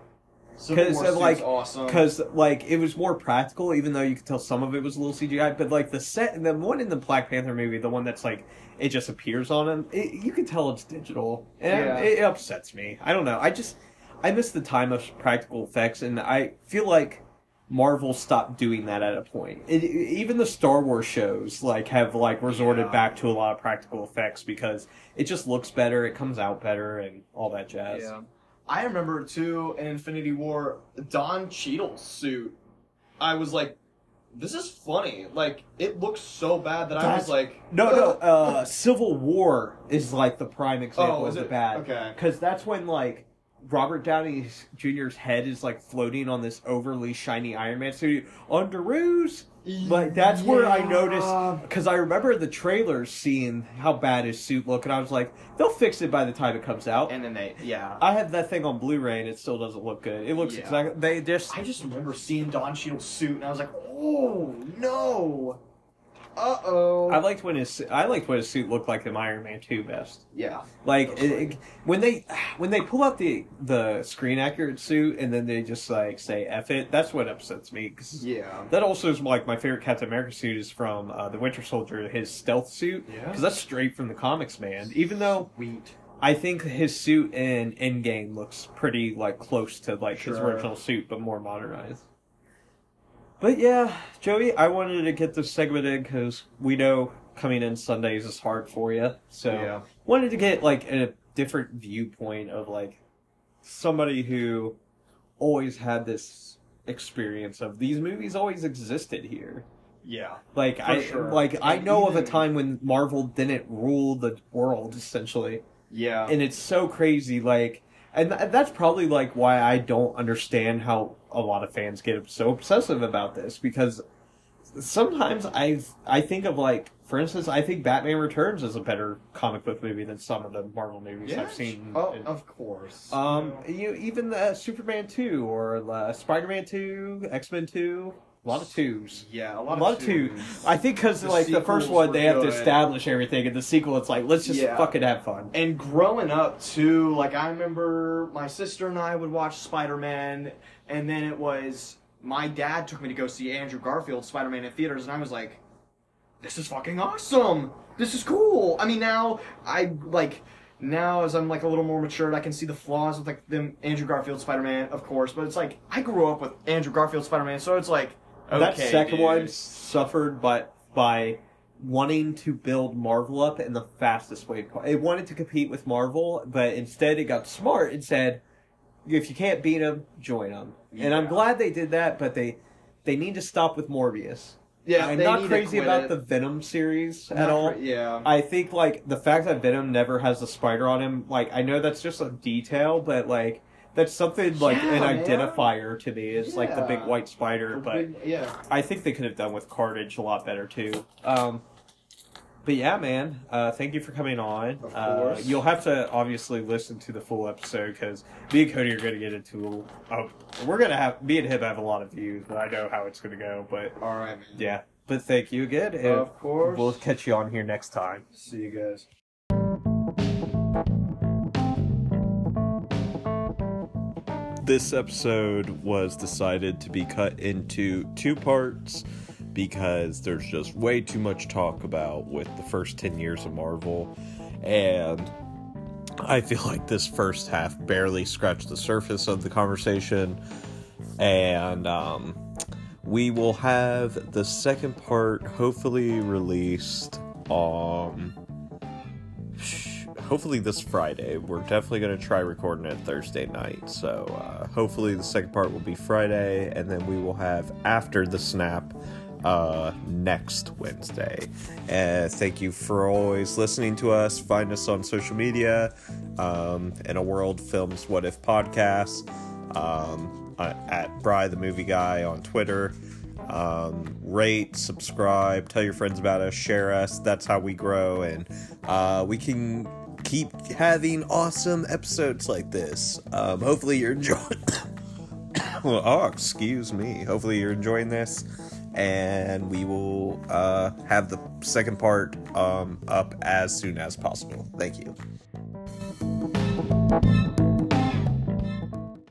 Civil 'Cause, War uh, like- awesome. Because like it was more practical, even though you could tell some of it was a little CGI. But like the set, the one in the Black Panther movie, the one that's like it just appears on him, it, you can tell it's digital, and Yeah. it, it upsets me. I don't know. I just I miss the time of practical effects, and I feel like Marvel stopped doing that at a point. It, even the Star Wars shows like have like resorted Yeah. back to a lot of practical effects because it just looks better, it comes out better, and all that jazz. Yeah. I remember too in Infinity War, Don Cheadle's suit. I was like, this is funny. Like, it looks so bad that I That's- was like, No, no. Uh, Civil War is like the prime example Oh, of is the it? bad. Okay. Because that's when like Robert Downey Jr.'s head is like floating on this overly shiny Iron Man suit on the ruse. Like that's where I noticed because I remember the trailers seeing how bad his suit looked, and I was like, they'll fix it by the time it comes out. And then they, yeah. I have that thing on Blu-ray, and it still doesn't look good. It looks Yeah. exactly. They just I just remember seeing Don Cheadle's suit, and I was like, oh no. Uh oh. I liked when his I liked what his suit looked like in Iron Man Two best. yeah. Like it, it- when they when they pull out the the screen accurate suit and then they just like say "f it," that's what upsets me. 'cause Yeah. that also is like my favorite Captain America suit is from uh, the Winter Soldier, his stealth suit, Yeah. because that's straight from the comics, man. Even though Sweet. I think his suit in Endgame looks pretty like close to like his original suit, but more modernized. But yeah, Joey, I wanted to get this segment in because we know coming in Sundays is hard for you, so Yeah. wanted to get like a different viewpoint of like somebody who always had this experience of these movies always existed here. Yeah. Like I sure. like I know of a time when Marvel didn't rule the world essentially Yeah. and it's so crazy like and th- that's probably like why i don't understand how a lot of fans get so obsessive about this because sometimes i i think of like for instance i think batman returns is a better comic book movie than some of the marvel movies yeah. i've seen Oh, And, of course. um you even uh, superman 2 or uh, spider-man 2 x-men 2 a lot of twos yeah, a a lot, lot of twos. I think because like the first one, they have to establish everything, and the sequel, it's like let's just Yeah. fucking have fun. And growing up too, like I remember my sister and I would watch Spider Man, and then it was my dad took me to go see Andrew Garfield Spider Man in theaters, and I was like, "This is fucking awesome! This is cool." I mean, now I like now as I'm like a little more matured, I can see the flaws with like them Andrew Garfield Spider Man, of course, but it's like I grew up with Andrew Garfield Spider Man, so it's like okay, that second dude. one suffered by by wanting to build Marvel up in the fastest way. po- It wanted to compete with Marvel, but instead it got smart and said, "If you can't beat them, join them." And I'm Yeah. glad they did that, but they they need to stop with Morbius. Yeah, I'm they not need to crazy quit about it. the Venom series at Not all. cra- yeah. I think like the fact that Venom never has the spider on him, like I know that's just a detail, but like that's something like Yeah, an man. identifier to me. Is like the big white spider, but yeah. I think they could have done with Carnage a lot better too. Um, but yeah, man, uh, thank you for coming on. Of Uh, you'll have to obviously listen to the full episode because me and Cody are going to get into. We're going to have me and him have a lot of views, but I know how it's going to go. But All right, man. yeah, but thank you again. and Of course. We'll catch you on here next time. See you guys. This episode was decided to be cut into two parts because there's just way too much talk about with the first 10 years of Marvel. And I feel like this first half barely scratched the surface of the conversation. And um, we will have the second part hopefully released on hopefully this Friday. We're definitely going to try recording it Thursday night. So uh, hopefully the second part will be Friday, and then we will have after the snap uh, next Wednesday. And thank you for always listening to us. Find us on social media, um, in a world films what if podcast, um, uh, at Bry the movie guy on Twitter. Um, rate, subscribe, tell your friends about us, share us. That's how we grow, and uh, we can keep having awesome episodes like this. Um, hopefully, you're enjoying. oh, excuse me. Hopefully, you're enjoying this, and we will uh, have the second part um, up as soon as possible. Thank you.